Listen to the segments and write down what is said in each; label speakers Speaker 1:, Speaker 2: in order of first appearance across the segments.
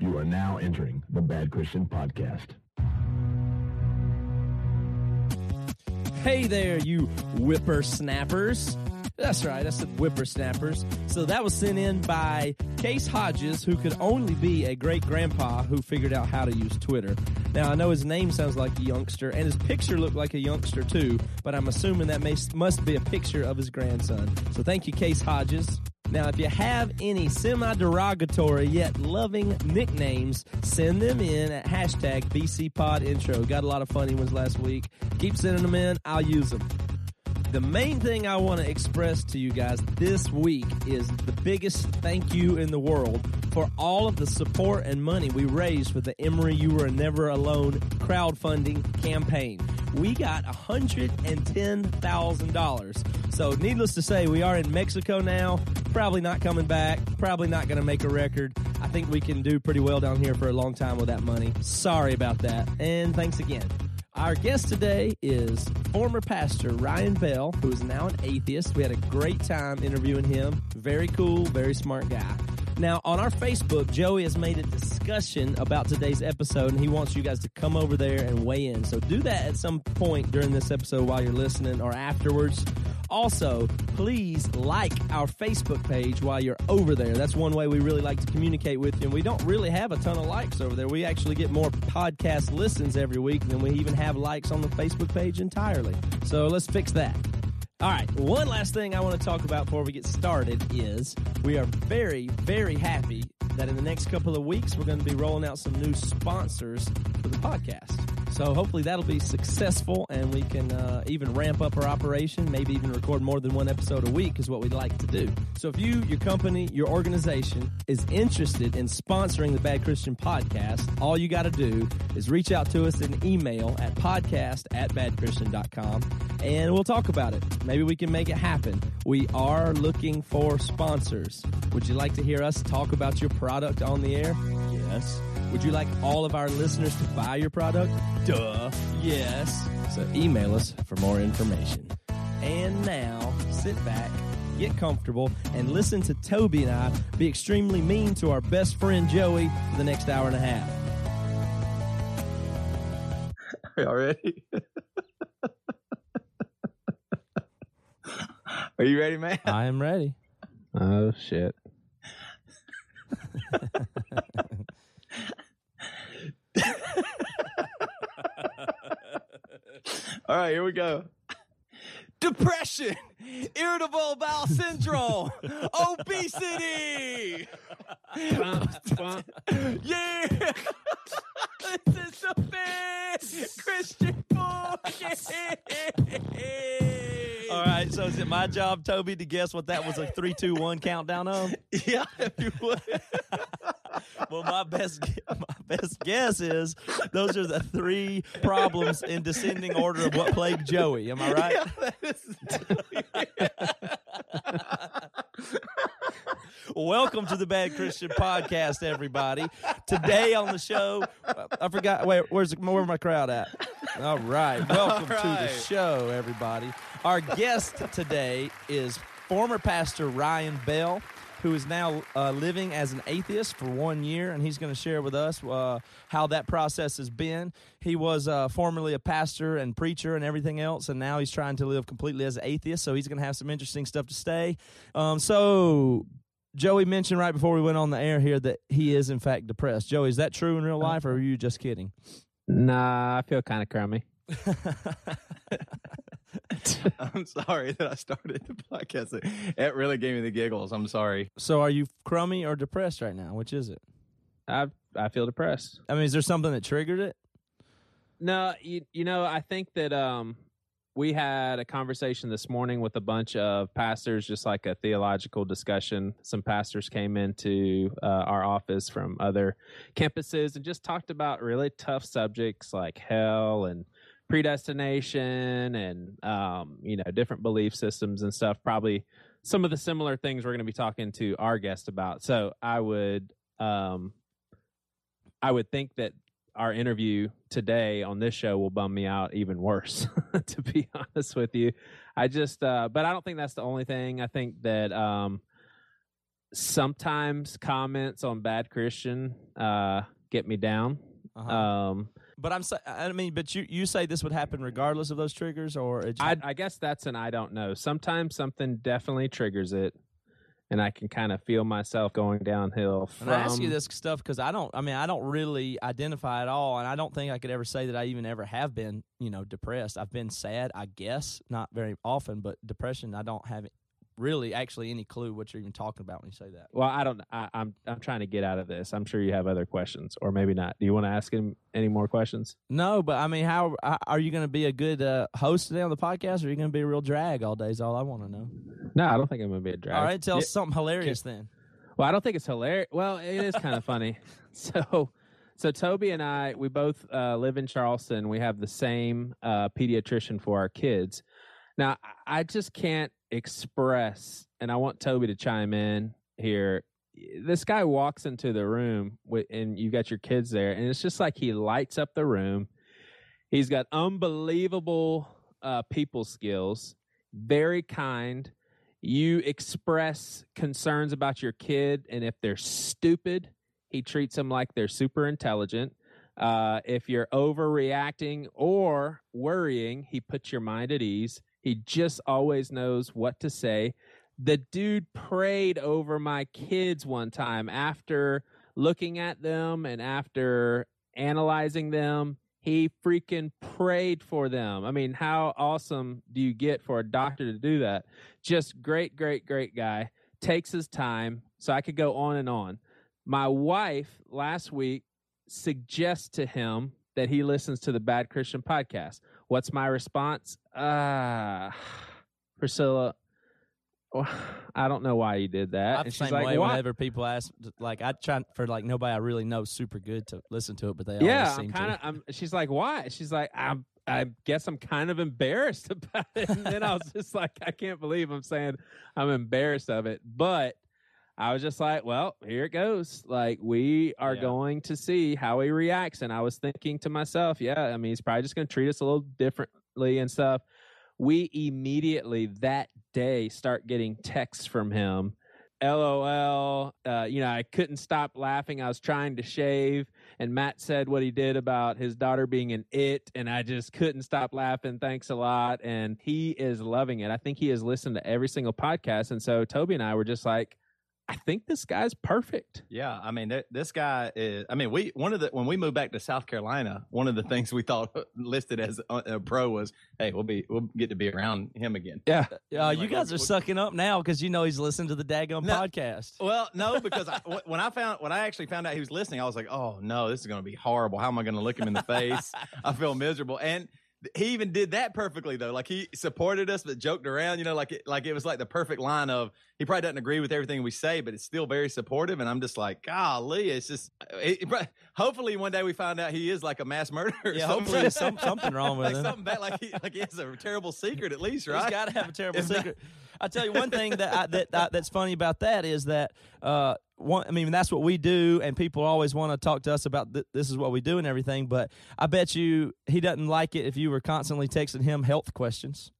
Speaker 1: You are now entering the Bad Christian Podcast.
Speaker 2: Hey there, you whippersnappers. That's right, I said whippersnappers. So that was sent in by Case Hodges, who could only be a great grandpa who figured out how to use Twitter. Now, I know his name sounds like a youngster, and his picture looked like a youngster too, but I'm assuming that may, must be a picture of his grandson. So thank you, Case Hodges. Now, if you have any semi derogatory yet loving nicknames, send them in at hashtag BCPodIntro. Got a lot of funny ones last week. Keep sending them in, I'll use them. The main thing I want to express to you guys this week is the biggest thank you in the world for all of the support and money we raised for the Emery You Were Never Alone crowdfunding campaign. We got $110,000. So, needless to say, we are in Mexico now. Probably not coming back. Probably not going to make a record. I think we can do pretty well down here for a long time with that money. Sorry about that. And thanks again. Our guest today is former pastor Ryan Bell, who is now an atheist. We had a great time interviewing him. Very cool, very smart guy. Now, on our Facebook, Joey has made a discussion about today's episode, and he wants you guys to come over there and weigh in. So do that at some point during this episode while you're listening or afterwards. Also, please like our Facebook page while you're over there. That's one way we really like to communicate with you. And we don't really have a ton of likes over there. We actually get more podcast listens every week than we even have likes on the Facebook page entirely. So let's fix that. All right, one last thing I want to talk about before we get started is we are very, very happy that in the next couple of weeks we're going to be rolling out some new sponsors for the podcast. So hopefully that'll be successful and we can uh, even ramp up our operation, maybe even record more than one episode a week is what we'd like to do. So if you, your company, your organization is interested in sponsoring the Bad Christian podcast, all you got to do is reach out to us in email at podcast at badchristian.com and we'll talk about it. Maybe we can make it happen. We are looking for sponsors. Would you like to hear us talk about your product on the air? Yes. Would you like all of our listeners to buy your product? Duh. Yes. So email us for more information. And now, sit back, get comfortable, and listen to Toby and I be extremely mean to our best friend Joey for the next hour and a half.
Speaker 3: Are y'all ready? Are you ready, man?
Speaker 2: I am ready.
Speaker 4: Oh shit.
Speaker 3: All right, here we go. Depression, irritable bowel syndrome, obesity. yeah, this is the bad Christian bullshit.
Speaker 2: All right, so is it my job, Toby, to guess what that was a three, two, one countdown of?
Speaker 3: Yeah, if you would.
Speaker 2: Well, my best my best guess is those are the three problems in descending order of what plagued Joey. Am I right?
Speaker 3: Yeah, is-
Speaker 2: Welcome to the Bad Christian Podcast, everybody. Today on the show, I forgot. Wait, where's where's my crowd at? All right, welcome to the show, everybody. Our guest today is former pastor Ryan Bell, who is now uh, living as an atheist for one year, and he's going to share with us uh, how that process has been. He was uh, formerly a pastor and preacher and everything else, and now he's trying to live completely as an atheist. So he's going to have some interesting stuff to say. Um, so Joey mentioned right before we went on the air here that he is in fact depressed. Joey, is that true in real life, or are you just kidding?
Speaker 4: Nah, I feel kind of crummy.
Speaker 3: I'm sorry that I started the podcast. It really gave me the giggles. I'm sorry.
Speaker 2: So, are you crummy or depressed right now? Which is it?
Speaker 4: I I feel depressed.
Speaker 2: I mean, is there something that triggered it?
Speaker 4: No, you you know, I think that um we had a conversation this morning with a bunch of pastors, just like a theological discussion. Some pastors came into uh, our office from other campuses and just talked about really tough subjects like hell and predestination and um, you know different belief systems and stuff. Probably some of the similar things we're going to be talking to our guest about. So I would um, I would think that our interview today on this show will bum me out even worse to be honest with you i just uh but i don't think that's the only thing i think that um sometimes comments on bad Christian uh, get me down.
Speaker 5: Uh-huh.
Speaker 4: Um,
Speaker 5: but I'm. I mean, but you you say this would happen regardless of those triggers, or just,
Speaker 4: I, I guess that's an I don't know. Sometimes something definitely triggers it, and I can kind of feel myself going downhill. From,
Speaker 5: And I ask you this stuff because I don't. I mean, I don't really identify at all, and I don't think I could ever say that I even ever have been, you know, depressed. I've been sad, I guess, not very often, but depression, I don't have really actually any clue what you're even talking about when you say that.
Speaker 4: Well, I don't. I, I'm I'm trying to get out of this. I'm sure you have other questions, or maybe not. Do you want to ask him any more questions?
Speaker 5: No, but I mean, how how- are you going to be a good uh, host today on the podcast, or are you going to be a real drag all day? Is all I want to know.
Speaker 4: No, I don't think I'm going to be a drag.
Speaker 5: All right, tell
Speaker 4: Yeah,
Speaker 5: us something hilarious then.
Speaker 4: Well, I don't think it's hilarious. Well, it is kind of funny. So, so Toby and I, we both uh, live in Charleston. We have the same uh, pediatrician for our kids. Now, I just can't express, and I want Toby to chime in here. This guy walks into the room with, and you've got your kids there, and it's just like he lights up the room. He's got unbelievable uh, people skills, very kind. You express concerns about your kid, and if they're stupid, he treats them like they're super intelligent. Uh, if you're overreacting or worrying, he puts your mind at ease. He just always knows what to say. The dude prayed over my kids one time after looking at them and after analyzing them. He freaking prayed for them. I mean, how awesome do you get for a doctor to do that? Just great, great, great guy. Takes his time. So I could go on and on. My wife last week suggests to him that he listens to the Bad Christian podcast. What's my response? Ah, Priscilla, well, I don't know why you did that.
Speaker 5: I'm the
Speaker 4: And she's
Speaker 5: same
Speaker 4: like,
Speaker 5: way
Speaker 4: "Why?"
Speaker 5: whenever people ask, like, I try for like nobody I really know super good to listen to it, but they
Speaker 4: yeah,
Speaker 5: always
Speaker 4: I'm kind of.
Speaker 5: to.
Speaker 4: I'm. She's like, why? She's like, I'm. I guess I'm kind of embarrassed about it. And then I was just like, I can't believe I'm saying I'm embarrassed of it. But I was just like, well, here it goes. Like we are
Speaker 5: Yeah.
Speaker 4: going to see how he reacts. And I was thinking to myself, yeah, I mean, he's probably just going to treat us a little differently and stuff. We immediately that day start getting texts from him. LOL. Uh, you know, I couldn't stop laughing. I was trying to shave, and Matt said what he did about his daughter being an it, and I just couldn't stop laughing. Thanks a lot. And he is loving it. I think he has listened to every single podcast. And so Toby and I were just like, I think this guy's perfect.
Speaker 3: Yeah, I mean, th- this guy is. I mean, we one of the when we moved back to South Carolina, one of the things we thought listed as a, a pro was, hey, we'll be we'll get to be around him again.
Speaker 4: Yeah.
Speaker 5: Uh, you
Speaker 3: Like,
Speaker 5: guys are
Speaker 3: what-
Speaker 5: sucking up now because you know he's listening to the daggum
Speaker 3: No.
Speaker 5: podcast.
Speaker 3: Well, no, because I, when I found when I actually found out he was listening, I was like, oh no, this is going to be horrible. How am I going to look him in the face? I feel miserable. And he even did that perfectly though. Like he supported us, but joked around. You know, like it, like it was like the perfect line of he probably doesn't agree with everything we say, but it's still very supportive. And I'm just like, golly, it's just. It, it- hopefully, one day we find out he is like a mass murderer.
Speaker 5: Yeah,
Speaker 3: something.
Speaker 5: hopefully there's some, something wrong with
Speaker 3: like
Speaker 5: him.
Speaker 3: something bad. Like he, like he has a terrible secret at least, right?
Speaker 5: He's got to have a terrible
Speaker 3: If not-
Speaker 5: secret. I tell you one thing that I, that I, that's funny about that is that uh, one, I mean that's what we do, and people always want to talk to us about th- this is what we do and everything. But I bet you he doesn't like it if you were constantly texting him health questions.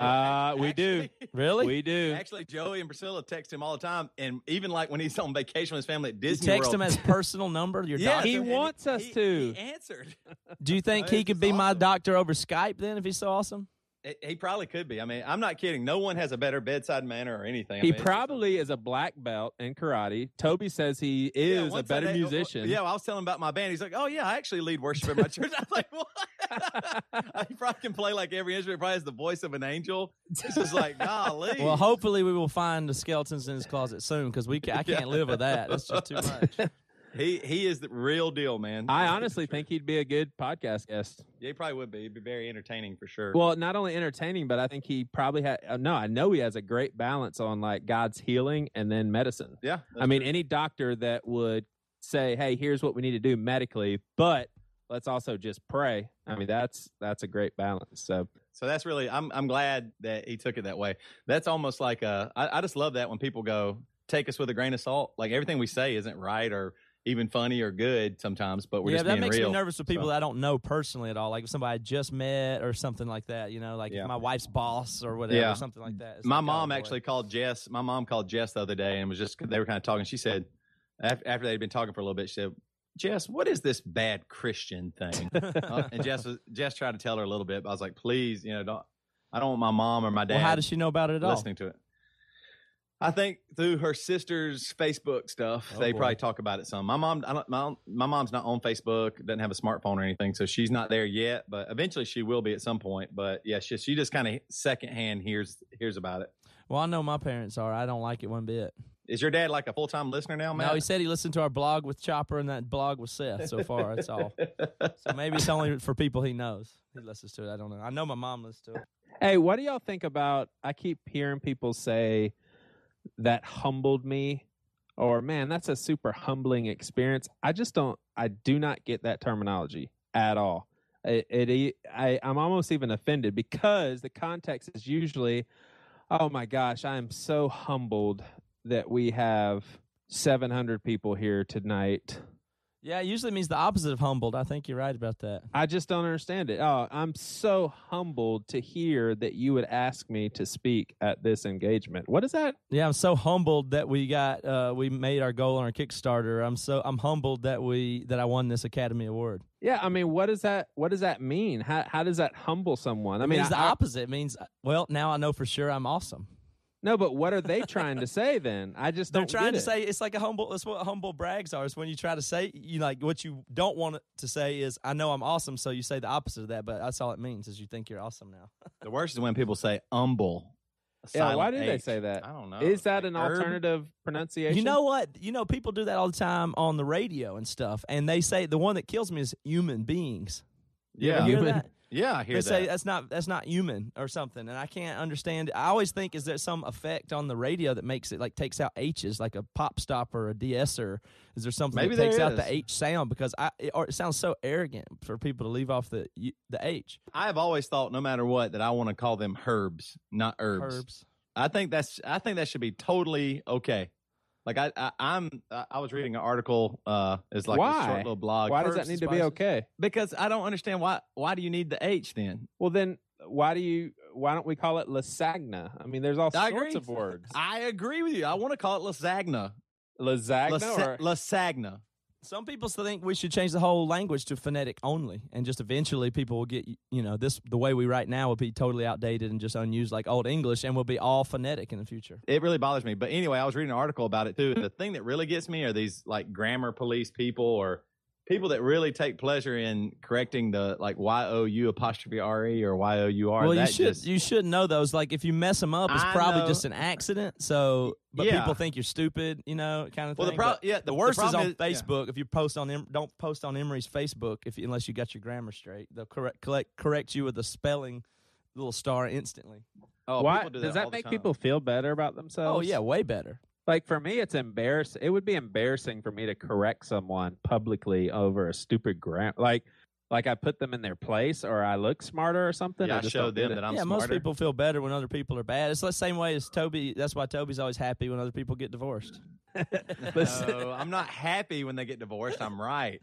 Speaker 4: Uh, we do.
Speaker 5: Really?
Speaker 4: We do.
Speaker 3: Actually, Joey and Priscilla text him all the time, and even like when he's on vacation with his family at
Speaker 5: you
Speaker 3: Disney
Speaker 5: text
Speaker 3: World.
Speaker 5: him as personal number. Your
Speaker 3: yeah,
Speaker 5: doctor.
Speaker 4: He
Speaker 3: and
Speaker 4: wants us
Speaker 3: he-
Speaker 4: to.
Speaker 3: He answered.
Speaker 5: Do you think
Speaker 3: Oh,
Speaker 5: he could be my doctor over Skype then if he's so awesome?
Speaker 3: He- He probably could be. I mean, I'm not kidding. No one has a better bedside manner or anything. I
Speaker 4: He
Speaker 3: mean,
Speaker 4: probably is a black belt in karate. Toby says he
Speaker 3: Yeah,
Speaker 4: is a better
Speaker 3: Sunday- uh, uh,
Speaker 4: musician.
Speaker 3: Yeah, I was telling him about my band. He's like, "Oh yeah, I actually lead worship in my church." I was like, "What?" he probably can play like every instrument. Probably has the voice of an angel. It's just like, golly.
Speaker 5: Well, hopefully we will find the skeletons in his closet soon because we ca- I can't live with that. That's just too much.
Speaker 3: he he is the real deal, man.
Speaker 4: I honestly think he'd be a good podcast guest.
Speaker 3: yeah, he probably would be. He'd be very entertaining for sure.
Speaker 4: Well, not only entertaining, but I think he probably had. Uh, no, I know he has a great balance on like God's healing and then medicine.
Speaker 3: yeah,
Speaker 4: I mean, any doctor that would say, "Hey, here's what we need to do medically," but let's also just pray. I mean, that's that's a great balance. So
Speaker 3: So that's really I'm I'm glad that he took it that way. That's almost like a I, I just love that when people go take us with a grain of salt. Like everything we say isn't right or even funny or good sometimes, but we're
Speaker 5: yeah,
Speaker 3: just
Speaker 5: that makes
Speaker 3: real.
Speaker 5: me nervous with people
Speaker 3: so.
Speaker 5: that I don't know personally at all, like if somebody I just met or something like that. You know, like
Speaker 3: Yeah.
Speaker 5: my wife's boss or whatever,
Speaker 3: Yeah.
Speaker 5: something like that. It's
Speaker 3: My
Speaker 5: like, oh,
Speaker 3: mom
Speaker 5: boy.
Speaker 3: actually called Jess. My mom called Jess the other day and was just they were kind of talking. She said after, they'd been talking for a little bit, she said, "Jess, what is this bad Christian thing?" Uh, and Jess was Jess tried to tell her a little bit, but I was like, "Please, you know, don't. I don't want my mom or my dad
Speaker 5: Well, how does she know about it at all?
Speaker 3: listening to it." I think through her sister's Facebook stuff,
Speaker 5: Oh,
Speaker 3: they
Speaker 5: boy.
Speaker 3: probably talk about it some. My mom, I don't, my, my mom's not on Facebook, doesn't have a smartphone or anything, so she's not there yet. But eventually, she will be at some point. But yeah, she, she just kind of secondhand hears hears about it.
Speaker 5: Well, I know my parents are. I don't like it one bit.
Speaker 3: Is your dad like a full time listener now, Matt?
Speaker 5: No, he said he listened to our blog with Chopper and that blog with Seth so far. That's all. So maybe it's only for people he knows. He listens to it. I don't know. I know my mom listens to it.
Speaker 4: Hey, what do y'all think about? I keep hearing people say that humbled me, or man, that's a super humbling experience. I just don't. I do not get that terminology at all. It, it I, I'm almost even offended because the context is usually, oh my gosh, I am so humbled that we have 700 people here tonight.
Speaker 5: Yeah, it usually means the opposite of humbled. I think you're right about that.
Speaker 4: I just don't understand it. Oh, I'm so humbled to hear that you would ask me to speak at this engagement. What is that?
Speaker 5: Yeah, I'm so humbled that we got uh, we made our goal on our Kickstarter. I'm so I'm humbled that we that I won this Academy Award.
Speaker 4: Yeah, I mean, what does that what does that mean? How how does that humble someone? I mean,
Speaker 5: it's the
Speaker 4: I-
Speaker 5: opposite. It means well, now I know for sure I'm awesome.
Speaker 4: No, but what are they trying to say then? I just
Speaker 5: They're
Speaker 4: don't
Speaker 5: trying
Speaker 4: get
Speaker 5: to
Speaker 4: it.
Speaker 5: say it's like a humble. That's what humble brags are. Is when you try to say you like what you don't want to say is I know I'm awesome. So you say the opposite of that, but that's all it means is you think you're awesome now.
Speaker 3: the worst is when people say humble.
Speaker 4: Yeah, why
Speaker 3: silent
Speaker 4: do they say that?
Speaker 3: I don't know.
Speaker 4: Is that
Speaker 3: Like
Speaker 4: an
Speaker 3: herb?
Speaker 4: alternative pronunciation?
Speaker 5: You know what? You know people do that all the time on the radio and stuff, and they say the one that kills me is human beings. You ever
Speaker 3: Yeah,
Speaker 5: hear
Speaker 4: Human-
Speaker 5: that?
Speaker 3: Yeah, I hear
Speaker 5: they
Speaker 3: that.
Speaker 5: say that's not that's not human or something, and I can't understand. I always think is there some effect on the radio that makes it like takes out H's, like a pop stop or a de-esser? Is there something
Speaker 3: Maybe
Speaker 5: that takes
Speaker 3: there
Speaker 5: out the H sound because I it, or it sounds so arrogant for people to leave off the the H
Speaker 3: I have always thought, no matter what, that I want to call them herbs, not herbs.
Speaker 5: herbs.
Speaker 3: I think that's I think that should be totally okay. Like I, I I'm I was reading an article. Uh, it's like a
Speaker 4: Why?
Speaker 3: short little blog.
Speaker 4: Why does that need to be okay?
Speaker 3: Because I don't understand why why do you need the H then?
Speaker 4: Well, then why do you? Why don't we call it lasagna? I mean, there's all
Speaker 3: I
Speaker 4: sorts
Speaker 3: agree.
Speaker 4: of words.
Speaker 3: I agree with you. I want to call it lasagna.
Speaker 4: Lasagna
Speaker 3: Lasa-
Speaker 4: or
Speaker 3: lasagna.
Speaker 5: Some people think we should change the whole language to phonetic only, and just eventually people will get you know this the way we write now will be totally outdated and just unused like old English, and we'll be all phonetic in the future.
Speaker 3: It really bothers me. But anyway, I was reading an article about it too. The thing that really gets me are these like grammar police people or people that really take pleasure in correcting the like Y O U apostrophe R E or Y O U R.
Speaker 5: Well, you should
Speaker 3: just-
Speaker 5: you should know those. Like if you mess them up, it's
Speaker 3: I
Speaker 5: probably
Speaker 3: know.
Speaker 5: just an accident. So, but
Speaker 3: Yeah.
Speaker 5: people think you're stupid, you know, kind of thing.
Speaker 3: Well, the
Speaker 5: thing.
Speaker 3: pro- yeah,
Speaker 5: the,
Speaker 3: the- the
Speaker 5: worst is on
Speaker 3: is- yeah.
Speaker 5: Facebook. If you post on em- don't post on Emery's Facebook if you, unless you got your grammar straight, they'll correct correct, correct you with a spelling little star instantly.
Speaker 3: oh,
Speaker 4: why
Speaker 3: people do
Speaker 4: does that make people feel better about themselves?
Speaker 5: Oh yeah, way better.
Speaker 4: Like for me, it's embarrassing. It would be embarrassing for me to correct someone publicly over a stupid grant Like, like I put them in their place, or I look smarter, or something.
Speaker 3: Yeah, I
Speaker 4: just
Speaker 3: showed them that I'm
Speaker 5: yeah,
Speaker 3: smarter.
Speaker 5: most people feel better when other people are bad. It's the same way as Toby. That's why Toby's always happy when other people get divorced.
Speaker 4: Listen-
Speaker 3: No, I'm not happy when they get divorced. I'm right.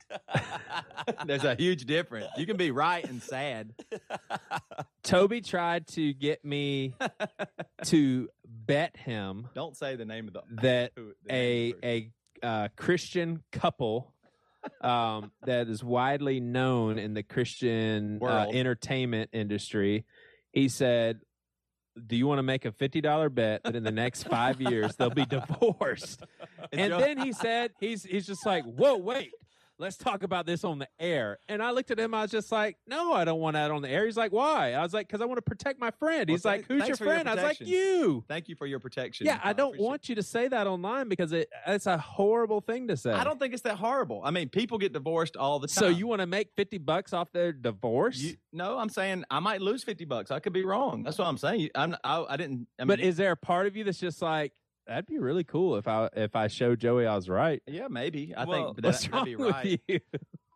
Speaker 3: There's a huge difference. You can be right and sad.
Speaker 4: Toby tried to get me to bet him
Speaker 3: Don't say the name of the
Speaker 4: that
Speaker 3: who- the name
Speaker 4: a
Speaker 3: of the
Speaker 4: a uh, Christian couple um, that is widely known in the Christian uh,
Speaker 3: World.
Speaker 4: entertainment industry. He said, "Do you want to make a fifty dollar bet that in the next five years they'll be divorced?" And
Speaker 3: Joe-
Speaker 4: then he said, "He's he's just like, whoa, wait." Let's talk about this on the air. And I looked at him. I was just like, "No, I don't want that on the air." He's like, "Why?" I was like, "Because I want to protect my friend."
Speaker 3: Well,
Speaker 4: He's like, "Who's your
Speaker 3: for your
Speaker 4: friend?" I was like, "You."
Speaker 3: Thank you for your protection.
Speaker 4: Yeah, I don't
Speaker 3: appreciate
Speaker 4: want you to say that online because it it's a horrible thing to say.
Speaker 3: I don't think it's that horrible. I mean, people get divorced all the time.
Speaker 4: So you want to make fifty bucks off their divorce?
Speaker 3: You, no, I'm saying I might lose fifty bucks. I could be wrong. That's what I'm saying. I'm. I, I didn't. I mean,
Speaker 4: but is there a part of you that's just like that'd be really cool if I if I showed Joey I was right?
Speaker 3: yeah, maybe. I
Speaker 5: Well,
Speaker 3: think but
Speaker 4: What's
Speaker 3: that,
Speaker 4: wrong
Speaker 3: that'd be right.
Speaker 4: with you?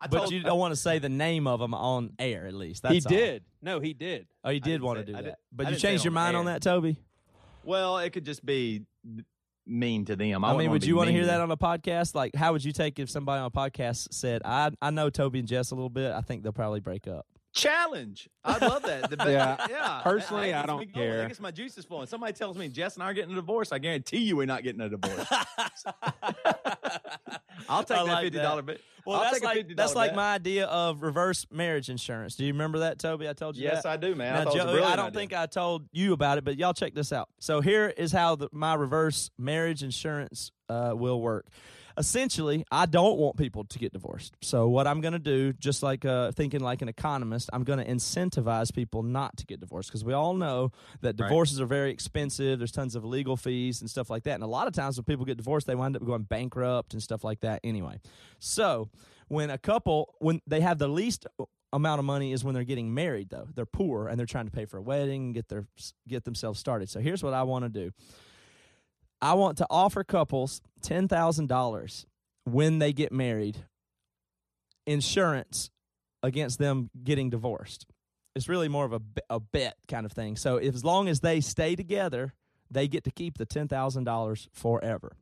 Speaker 3: I
Speaker 5: But
Speaker 3: told-
Speaker 5: you don't want to say the name of them on air, at least. That's
Speaker 4: he
Speaker 5: all.
Speaker 4: did. No, he did.
Speaker 5: Oh, you did
Speaker 3: didn't
Speaker 5: want
Speaker 3: say-
Speaker 5: to do
Speaker 3: I
Speaker 5: that,
Speaker 3: didn't-
Speaker 5: but
Speaker 3: I
Speaker 5: you
Speaker 3: didn't say it
Speaker 5: changed your
Speaker 3: on
Speaker 5: mind on
Speaker 3: air.
Speaker 5: that, Toby.
Speaker 3: Well, it could just be mean to them. I,
Speaker 5: I, mean, would you want to hear that on a podcast? Like, how would you take if somebody on a podcast said, "I I know Toby and Jess a little bit. I think they'll probably break up."
Speaker 3: Challenge? I'd love that. The-
Speaker 4: Yeah.
Speaker 3: yeah.
Speaker 4: Personally, I
Speaker 3: gets
Speaker 4: don't
Speaker 3: going.
Speaker 4: care.
Speaker 3: That gets my juices flowing. Somebody tells me Jess and I are getting a divorce. I guarantee you we're not getting a divorce. I'll take
Speaker 5: I
Speaker 3: that
Speaker 5: like
Speaker 3: fifty dollar bet.
Speaker 5: Well,
Speaker 3: I'll
Speaker 5: that's like
Speaker 3: $50
Speaker 5: that's like my idea of reverse marriage insurance. Do you remember that, Toby? I told you
Speaker 3: Yes,
Speaker 5: that.
Speaker 3: I do, man. I,
Speaker 5: Now,
Speaker 3: thought it was a
Speaker 5: Joey, I don't
Speaker 3: idea.
Speaker 5: think I told you about it, but y'all check this out. So here is how the, my reverse marriage insurance uh, will work. Essentially, I don't want people to get divorced. So what I'm going to do, just like uh, thinking like an economist, I'm going to incentivize people not to get divorced because we all know that
Speaker 3: Right.
Speaker 5: divorces are very expensive. There's tons of legal fees and stuff like that. And a lot of times when people get divorced, they wind up going bankrupt and stuff like that. Anyway, so when a couple when they have the least amount of money is when they're getting married though they're poor and they're trying to pay for a wedding and get their get themselves started so here's what i want to do i want to offer couples $10000 when they get married insurance against them getting divorced. It's really more of a, a bet kind of thing. So if, as long as they stay together they get to keep the $10000 forever.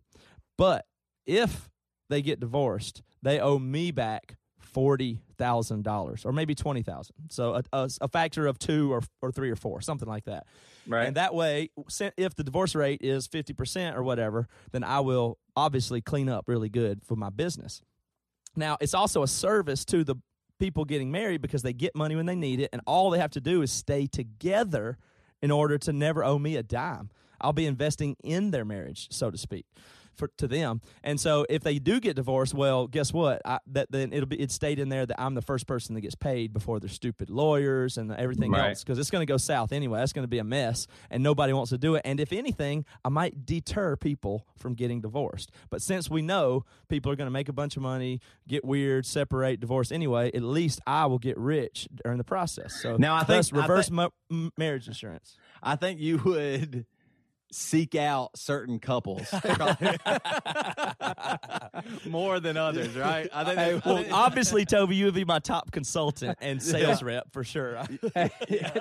Speaker 5: But if they get divorced, they owe me back forty thousand dollars, or maybe twenty thousand. So a, a, a factor of two or or three or four, something like that.
Speaker 3: right.
Speaker 5: And that way, if the divorce rate is fifty percent or whatever, then I will obviously clean up really good for my business. Now, it's also a service to the people getting married because they get money when they need it, and all they have to do is stay together in order to never owe me a dime. I'll be investing in their marriage, so to speak. For, to them, and so if they do get divorced, well, guess what? I, that then it'll be it stayed in there that I'm the first person that gets paid before their stupid lawyers and everything
Speaker 3: Right.
Speaker 5: else because it's going to go south anyway. That's going to be a mess, and nobody wants to do it. And if anything, I might deter people from getting divorced. But since we know people are going to make a bunch of money, get weird, separate, divorce anyway, at least I will get rich during the process. So
Speaker 3: Now, I think- I
Speaker 5: reverse
Speaker 3: think-
Speaker 5: mo- m- marriage insurance.
Speaker 3: I think you would seek out certain couples more than others, right? I think.
Speaker 5: Hey, well, obviously, Toby, you would be my top consultant and sales rep for sure.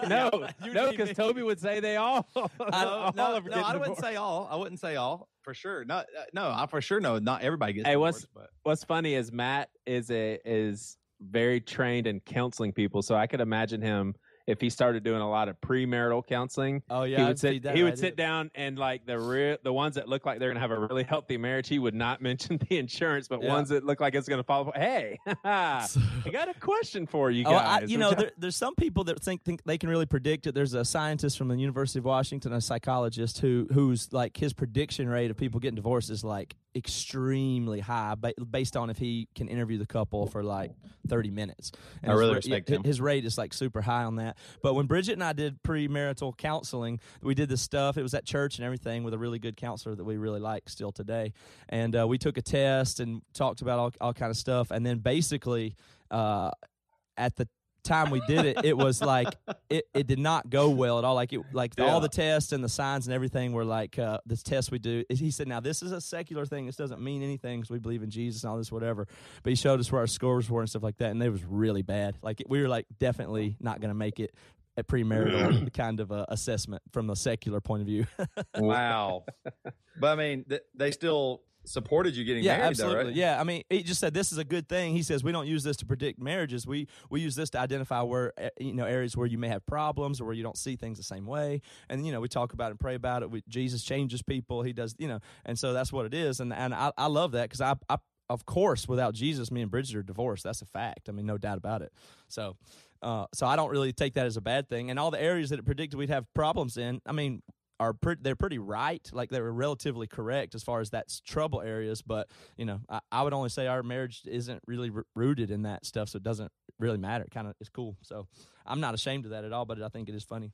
Speaker 4: no,
Speaker 3: You
Speaker 4: no, because. Toby would say they all.
Speaker 3: no,
Speaker 4: all
Speaker 3: no, no, I wouldn't
Speaker 4: divorced.
Speaker 3: say all. I wouldn't say all for sure. Not, uh, no, I for sure know not everybody gets.
Speaker 4: Hey, what's-
Speaker 3: but
Speaker 4: What's funny is Matt is a is very trained in counseling people, so I could imagine him if he started doing a lot of premarital counseling.
Speaker 5: Oh yeah,
Speaker 4: he
Speaker 5: I'd
Speaker 4: sit.
Speaker 5: that
Speaker 4: He would sit down and like the real the ones that look like they're gonna have a really healthy marriage. He would not mention the insurance, but
Speaker 5: Yeah.
Speaker 4: ones that look like it's gonna fall. Hey, I got a question for you
Speaker 5: Oh,
Speaker 4: guys.
Speaker 5: I, you know, there, there's some people that think think they can really predict it. There's a scientist from the University of Washington, a psychologist who who's like his prediction rate of people getting divorced is like extremely high, ba- based on if he can interview the couple for like 30 minutes.
Speaker 3: I really
Speaker 5: ra-
Speaker 3: respect
Speaker 5: hi-
Speaker 3: him.
Speaker 5: His rate is like super high on that. But when Bridget and I did premarital counseling, we did this stuff. It was at church and everything with a really good counselor that we really like still today. And uh, we took a test and talked about all all kind of stuff. And then basically. Uh, at the time we did it, it was like it, it did not go well at all. Like it like
Speaker 3: Yeah.
Speaker 5: all the tests and the signs and everything were like uh, this test we do. He said, "Now this is a secular thing. This doesn't mean anything because we believe in Jesus and all this whatever." But he showed us where our scores were and stuff like that, and it was really bad. Like we were like definitely not going to make it at premarital kind of a assessment from the secular point of view.
Speaker 3: wow. but I mean, th- they still supported you getting
Speaker 5: yeah,
Speaker 3: married,
Speaker 5: absolutely.
Speaker 3: though, right?
Speaker 5: Yeah, I mean, he just said this is a good thing. He says we don't use this to predict marriages. We we use this to identify where eh, you know areas where you may have problems or where you don't see things the same way. And you know, we talk about it and pray about it. We, Jesus changes people. He does, you know, and so that's what it is. And and I, I love that because I, I of course without Jesus, me and Bridget are divorced. That's a fact. I mean, no doubt about it. So. Uh, so I don't really take that as a bad thing. And all the areas that it predicted we'd have problems in, I mean, are pre- they're pretty right. Like they were relatively correct as far as that's trouble areas. But you know, I, I would only say our marriage isn't really r- rooted in that stuff, so it doesn't really matter. Kind of, it's cool. So I'm not ashamed of that at all. But I think it is funny.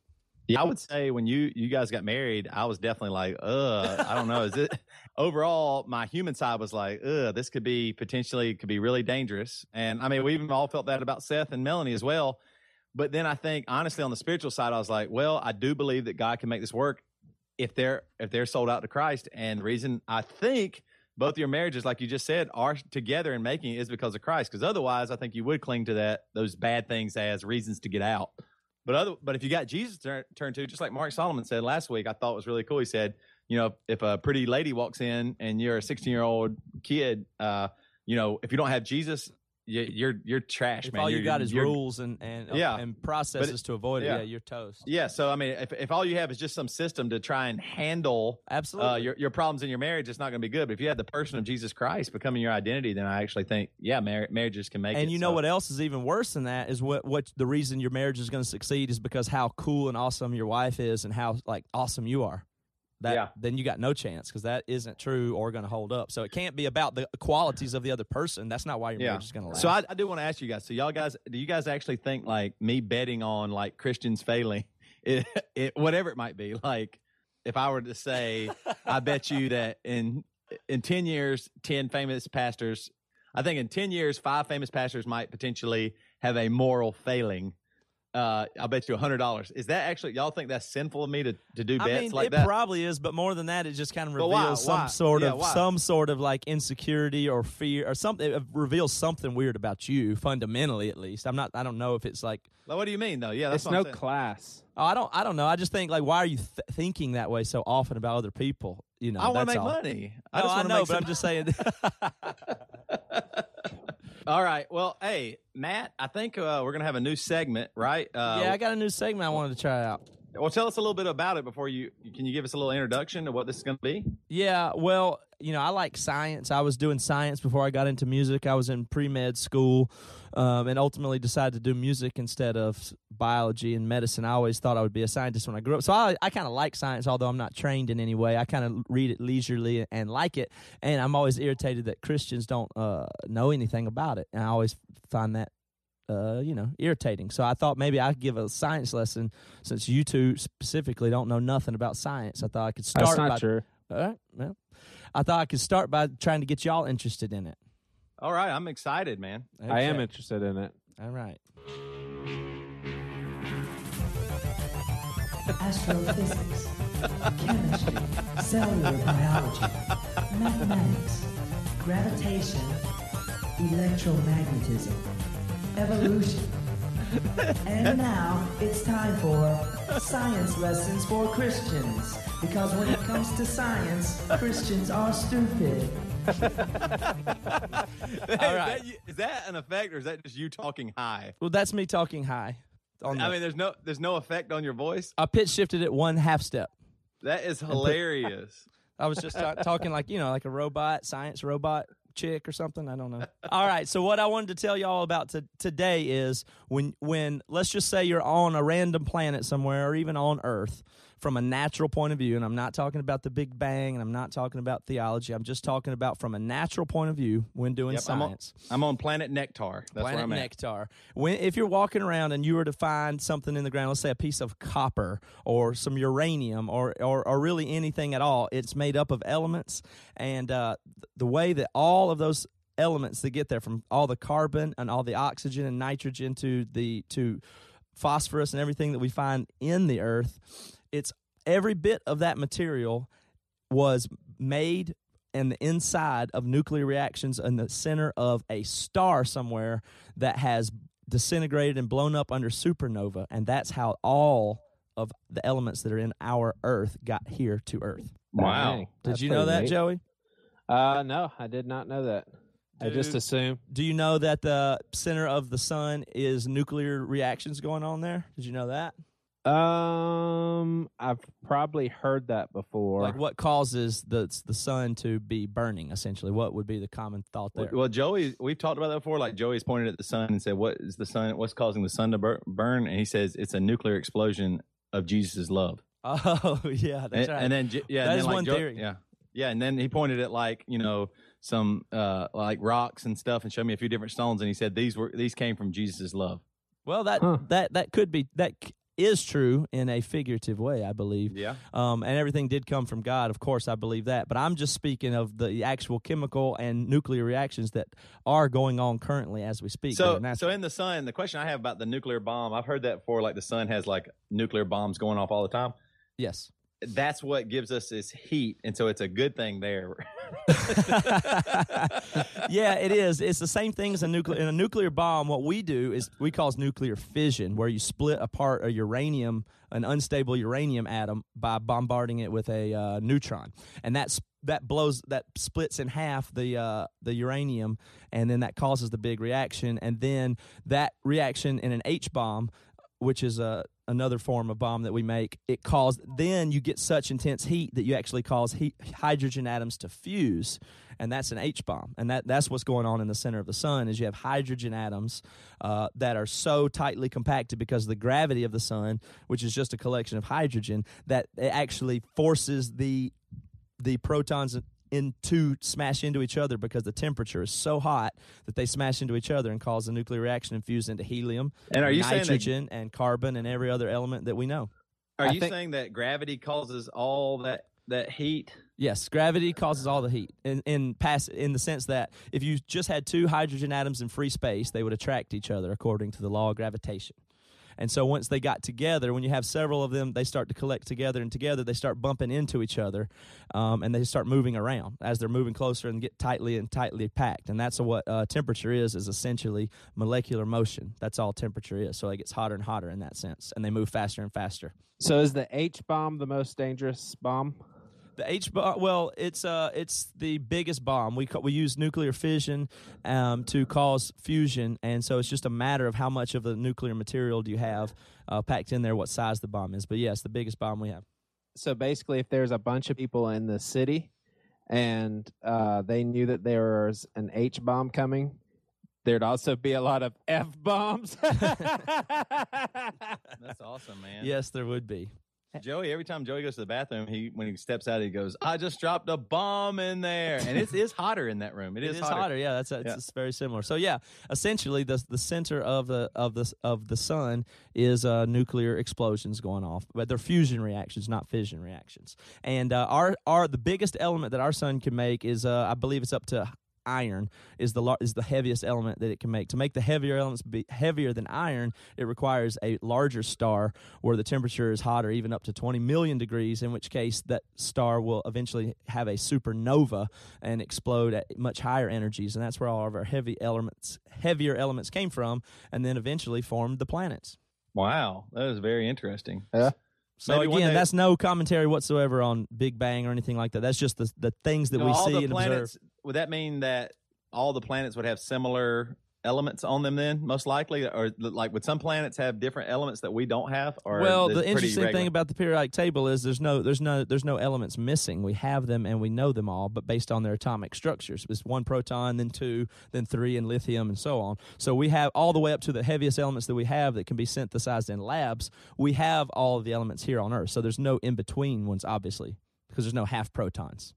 Speaker 3: Yeah, I would say when you you guys got married, I was definitely like, uh, I don't know. Is it overall? My human side was like, uh, this could be potentially could be really dangerous. And I mean, we even all felt that about Seth and Melanie as well. But then I think honestly, on the spiritual side, I was like, well, I do believe that God can make this work if they're if they're sold out to Christ. And the reason I think both your marriages, like you just said, are together and making is because of Christ. Because otherwise, I think you would cling to that those bad things as reasons to get out. But other, but if you got Jesus to turn, to, just like Mark Salomon said last week, I thought was really cool. He said, you know, if a pretty lady walks in and you're a 16 year old kid, uh, you know, if you don't have Jesus, you're you're trash,
Speaker 5: If
Speaker 3: man.
Speaker 5: all you
Speaker 3: You're-
Speaker 5: got is rules and and
Speaker 3: Yeah.
Speaker 5: and processes to avoid it,
Speaker 3: yeah.
Speaker 5: yeah, you're toast.
Speaker 3: Yeah, so I mean, if if all you have is just some system to try and handle
Speaker 5: Absolutely.
Speaker 3: uh, your your problems in your marriage, it's not going to be good. But if you have the person of Jesus Christ becoming your identity, then I actually think, yeah, mar- marriages can make it.
Speaker 5: and you know
Speaker 3: so-
Speaker 5: what else is even worse than that is what what the reason your marriage is going to succeed is because how cool and awesome your wife is and how like awesome you are. That
Speaker 3: Yeah.
Speaker 5: then you got no chance because that isn't true or going to hold up. So it can't be about the qualities of the other person. That's not why your
Speaker 3: Yeah.
Speaker 5: marriage is going to last.
Speaker 3: So I, I do want to ask you guys. So y'all guys, do you guys actually think like me betting on like Christians failing, it, it, whatever it might be, like if I were to say, I bet you that in in ten years, ten famous pastors, I think in ten years, five famous pastors might potentially have a moral failing. Uh, I'll bet you a hundred dollars. Is that actually y'all think that's sinful of me to, to do
Speaker 5: I
Speaker 3: bets
Speaker 5: mean,
Speaker 3: like
Speaker 5: it
Speaker 3: that?
Speaker 5: probably is, but more than that, it just kind of
Speaker 3: But why?
Speaker 5: reveals some
Speaker 3: Why?
Speaker 5: sort
Speaker 3: Yeah,
Speaker 5: of
Speaker 3: why?
Speaker 5: some sort of like insecurity or fear or something. It reveals something weird about you, fundamentally at least. I'm not. I don't know if it's like.
Speaker 3: Like, what do you mean though? Yeah, that's
Speaker 4: It's no
Speaker 3: saying.
Speaker 4: class.
Speaker 5: Oh, I don't. I don't know. I just think like, why are you th- thinking that way so often about other people? You know,
Speaker 3: I want
Speaker 5: that's
Speaker 3: to make
Speaker 5: all.
Speaker 3: money.
Speaker 5: No,
Speaker 3: just
Speaker 5: I,
Speaker 3: wanna
Speaker 5: know,
Speaker 3: make
Speaker 5: but
Speaker 3: some-
Speaker 5: I'm just saying.
Speaker 3: All right. Well, hey, Matt, I think uh, we're gonna have a new segment, right? Uh,
Speaker 5: yeah, I got a new segment I wanted to try out.
Speaker 3: Well, tell us a little bit about it before you. Can you give us a little introduction to what this is going to be?
Speaker 5: Yeah, well, you know, I like science. I was doing science before I got into music. I was in pre med school, um, and ultimately decided to do music instead of biology and medicine. I always thought I would be a scientist when I grew up. So I, I kind of like science, although I'm not trained in any way. I kind of read it leisurely and like it. And I'm always irritated that Christians don't uh, know anything about it. And I always find that uh, you know, irritating. So I thought maybe I could give a science lesson since you two specifically don't know nothing about science. I thought I could start
Speaker 4: That's not
Speaker 5: by
Speaker 4: true.
Speaker 5: all right. Well, I thought I could start by trying to get y'all interested in it.
Speaker 3: All right, I'm excited, man.
Speaker 4: I am interested in it.
Speaker 5: All right.
Speaker 6: astrophysics, chemistry, cellular biology, mathematics, gravitation, electromagnetism, evolution. And now it's time for science lessons for Christians. Because when it comes to science, Christians are stupid.
Speaker 3: All
Speaker 5: right.
Speaker 3: Is that, you- is that an effect, or is that just you talking high?
Speaker 5: Well, that's me talking high. On
Speaker 3: I
Speaker 5: the,
Speaker 3: mean, there's no there's no effect on your voice.
Speaker 5: I pitch shifted it one half step.
Speaker 3: That is hilarious.
Speaker 5: I was just ta- talking like you know, like a robot, science robot chick or something. I don't know. All right. So what I wanted to tell y'all about to, today is when when let's just say you're on a random planet somewhere or even on Earth from a natural point of view, and I'm not talking about the Big Bang and I'm not talking about theology. I'm just talking about from a natural point of view when doing
Speaker 3: Yep, I'm on,
Speaker 5: science.
Speaker 3: I'm on planet Nectar. That's
Speaker 5: Planet
Speaker 3: where I'm at.
Speaker 5: Nectar. When if you're walking around and you were to find something in the ground, let's say a piece of copper or some uranium or or, or really anything at all, it's made up of elements, and uh, the way that all of those elements that get there from all the carbon and all the oxygen and nitrogen to the to phosphorus and everything that we find in the earth, it's every bit of that material was made in the inside of nuclear reactions in the center of a star somewhere that has disintegrated and blown up under supernova and that's how all of the elements that are in our earth got here to earth
Speaker 3: Wow.
Speaker 4: Dang,
Speaker 5: did you know that
Speaker 4: neat.
Speaker 5: joey
Speaker 4: Uh, no, I did not know that. I just
Speaker 5: Dude.
Speaker 4: assumed.
Speaker 5: do you know that the center of the sun is nuclear reactions going on there did you know that
Speaker 4: Um, I've probably heard that before.
Speaker 5: like what causes the the sun to be burning essentially what would be the common thought there
Speaker 3: Well, Joey, we've talked about that before. Like Joey's pointed at the sun and said, "What is the sun? What's causing the sun to bur- burn?" And he says, "It's a nuclear explosion of Jesus' love."
Speaker 5: oh yeah that's
Speaker 3: and,
Speaker 5: right
Speaker 3: and then, yeah,
Speaker 5: That
Speaker 3: and
Speaker 5: is
Speaker 3: then, like,
Speaker 5: one
Speaker 3: Jo-
Speaker 5: theory.
Speaker 3: Yeah, yeah, and then he pointed at like you know some uh like rocks and stuff, and showed me a few different stones, and he said these were these came from Jesus' love.
Speaker 5: Well, that
Speaker 4: Huh.
Speaker 5: that that could be that c- is true in a figurative way, I believe.
Speaker 3: Yeah,
Speaker 5: Um, and everything did come from God, of course, I believe that. But I'm just speaking of the actual chemical and nuclear reactions that are going on currently as we speak.
Speaker 3: So, so in the sun, the question I have about the nuclear bomb, I've heard that before. Like the sun has like nuclear bombs going off all the time.
Speaker 5: yes,
Speaker 3: that's what gives us this heat, and so it's a good thing there.
Speaker 5: yeah, it is. It's the same thing as a nuclear. In a nuclear bomb, what we do is we cause nuclear fission, where you split apart a uranium, an unstable uranium atom, by bombarding it with a uh, neutron, and that's that blows that splits in half the uh, the uranium, and then that causes the big reaction, and then that reaction in an H bomb, which is a another form of bomb that we make, it causes then you get such intense heat that you actually cause heat, hydrogen atoms to fuse, and that's an H bomb, and that that's what's going on in the center of the sun is you have hydrogen atoms uh, that are so tightly compacted because of the gravity of the sun, which is just a collection of hydrogen, that it actually forces the the protons into smash into each other because the temperature is so hot that they smash into each other and cause a nuclear reaction and fuse into helium
Speaker 3: and are you
Speaker 5: nitrogen
Speaker 3: saying
Speaker 5: and carbon and every other element that we know
Speaker 3: are
Speaker 4: I
Speaker 3: you
Speaker 4: think-
Speaker 3: saying that gravity causes all that that heat?
Speaker 5: yes gravity causes all the heat in in pass in the sense that if you just had two hydrogen atoms in free space they would attract each other according to the law of gravitation and so once they got together, when you have several of them, they start to collect together, and together they start bumping into each other, um, and they start moving around as they're moving closer and get tightly and tightly packed. And that's what uh, temperature is: is essentially molecular motion. That's all temperature is. So it gets hotter and hotter in that sense, and they move faster and faster.
Speaker 4: So is the H bomb the most dangerous bomb?
Speaker 5: The H bomb. Well, it's uh, it's the biggest bomb. We ca- we use nuclear fission um, to cause fusion, and so it's just a matter of how much of the nuclear material do you have uh, packed in there, what size the bomb is. But yes, the biggest bomb we have.
Speaker 4: So basically, if there's a bunch of people in the city and uh, they knew that there was an H bomb coming, there'd also be a lot of F bombs.
Speaker 3: That's awesome, man.
Speaker 5: Yes, there would be.
Speaker 3: Joey, every time Joey goes to the bathroom, he when he steps out, he goes, "I just dropped a bomb in there," and it's is hotter in that room.
Speaker 5: It is, hotter.
Speaker 3: hotter.
Speaker 5: Yeah, that's it's,
Speaker 3: Yeah.
Speaker 5: very similar. So yeah, essentially the the center of the of the of the sun is uh, nuclear explosions going off, but they're fusion reactions, not fission reactions. And uh, our our the biggest element that our sun can make is uh, I believe it's up to iron is the is the heaviest element that it can make. To make the heavier elements be heavier than iron, it requires a larger star where the temperature is hotter, even up to 20 million degrees. In which case, that star will eventually have a supernova and explode at much higher energies, and that's where all of our heavy elements, heavier elements, came from, and then eventually formed the planets.
Speaker 3: Wow, that is very interesting.
Speaker 4: Yeah.
Speaker 5: So
Speaker 3: Maybe
Speaker 5: again,
Speaker 3: day-
Speaker 5: that's no commentary whatsoever on Big Bang or anything like that. That's just the the things that
Speaker 3: So
Speaker 5: we
Speaker 3: all
Speaker 5: see
Speaker 3: the
Speaker 5: and
Speaker 3: planets,
Speaker 5: observe.
Speaker 3: Would that mean that all the planets would have similar elements on them? Then, most likely, or like would some planets have different elements that we don't have? Or
Speaker 5: well, the interesting
Speaker 3: regular?
Speaker 5: thing about the periodic table is there's no there's no there's no elements missing. We have them and we know them all, but based on their atomic structures, it's one proton, then two, then three, and lithium, and so on. So we have all the way up to the heaviest elements that we have that can be synthesized in labs. We have all of the elements here on Earth, so there's no in between ones, obviously, because there's no half protons,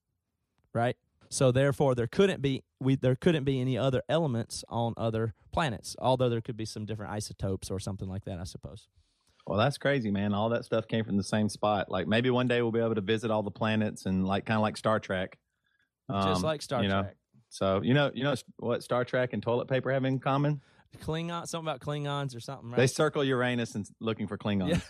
Speaker 5: right? So therefore, there couldn't be we there couldn't be any other elements on other planets, although there could be some different isotopes or something like that, I suppose.
Speaker 3: Well, that's crazy, man. All that stuff came from the same spot. Like maybe one day we'll be able to visit all the planets and like kind of like Star Trek.
Speaker 5: Just
Speaker 3: Um,
Speaker 5: like Star
Speaker 3: you know,
Speaker 5: Trek.
Speaker 3: So you know, you know what Star Trek and toilet paper have in common?
Speaker 5: Klingon, something about Klingons or something, right?
Speaker 3: They circle Uranus and looking for Klingons.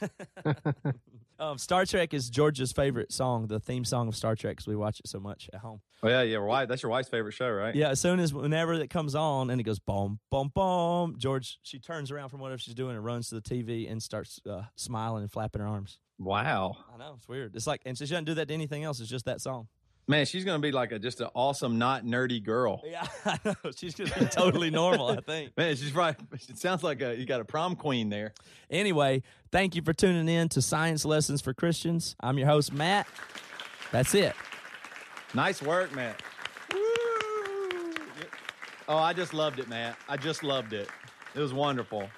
Speaker 5: yeah. um, Star Trek is George's favorite song, the theme song of Star Trek, because we watch it so much at home.
Speaker 3: Oh yeah, yeah. Why? That's your wife's favorite show, right?
Speaker 5: Yeah, as soon as whenever it comes on and it goes boom, boom, boom, George, she turns around from whatever she's doing and runs to the TV and starts uh, smiling and flapping her arms.
Speaker 3: Wow,
Speaker 5: I know it's weird. It's like, and she doesn't do that to anything else. It's just that song.
Speaker 3: Man, she's gonna be like a just an awesome, not nerdy girl.
Speaker 5: Yeah, I know. She's gonna be totally normal. I think.
Speaker 3: Man, she's right. It sounds like a, you got a prom queen there.
Speaker 5: Anyway, thank you for tuning in to Science Lessons for Christians. I'm your host Matt. That's it.
Speaker 3: Nice work, Matt. Woo! Oh, I just loved it, Matt. I just loved it. It was wonderful.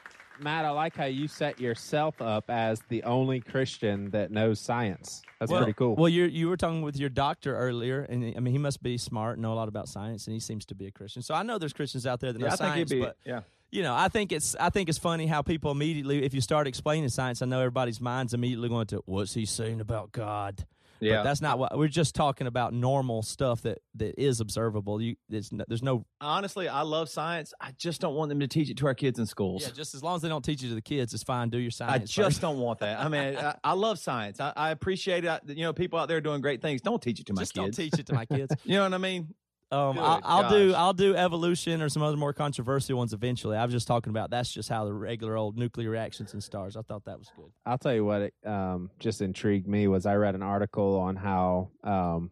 Speaker 4: Matt, I like how you set yourself up as the only Christian that knows science. That's
Speaker 5: well,
Speaker 4: pretty cool.
Speaker 5: Well, you you were talking with your doctor earlier, and I mean he must be smart, and know a lot about science, and he seems to be a Christian. So I know there's Christians out there that know
Speaker 3: Yeah, I think
Speaker 5: science,
Speaker 3: he'd be.
Speaker 5: but
Speaker 3: yeah.
Speaker 5: you know, I think it's I think it's funny how people immediately, if you start explaining science, I know everybody's minds immediately going to what's he saying about God.
Speaker 3: Yeah.
Speaker 5: But that's not what we're just talking about. Normal stuff that that is observable. You, there's no, there's no.
Speaker 3: Honestly, I love science. I just don't want them to teach it to our kids in schools.
Speaker 5: Yeah, just as long as they don't teach it to the kids, it's fine. Do your science.
Speaker 3: I just
Speaker 5: first.
Speaker 3: don't want that. I mean, I, I love science. I, I appreciate it. I- You know, people out there doing great things. Don't teach it to my
Speaker 5: just
Speaker 3: kids.
Speaker 5: don't teach it to my kids.
Speaker 3: You know what I mean?
Speaker 5: Um,
Speaker 3: Good
Speaker 5: I'll, I'll do. I'll do evolution or some other more controversial ones eventually. I was just talking about that's just how the regular old nuclear reactions in stars. I thought that was good.
Speaker 4: I'll tell you what it um, just intrigued me was I read an article on how um,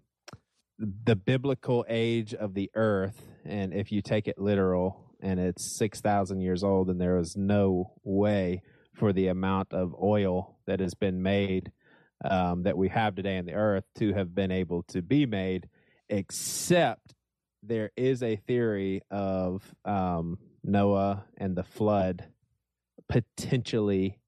Speaker 4: the biblical age of the earth, and if you take it literal, and it's six thousand years old, and there is no way for the amount of oil that has been made um, that we have today in the earth to have been able to be made, except there is a theory of um, Noah and the flood potentially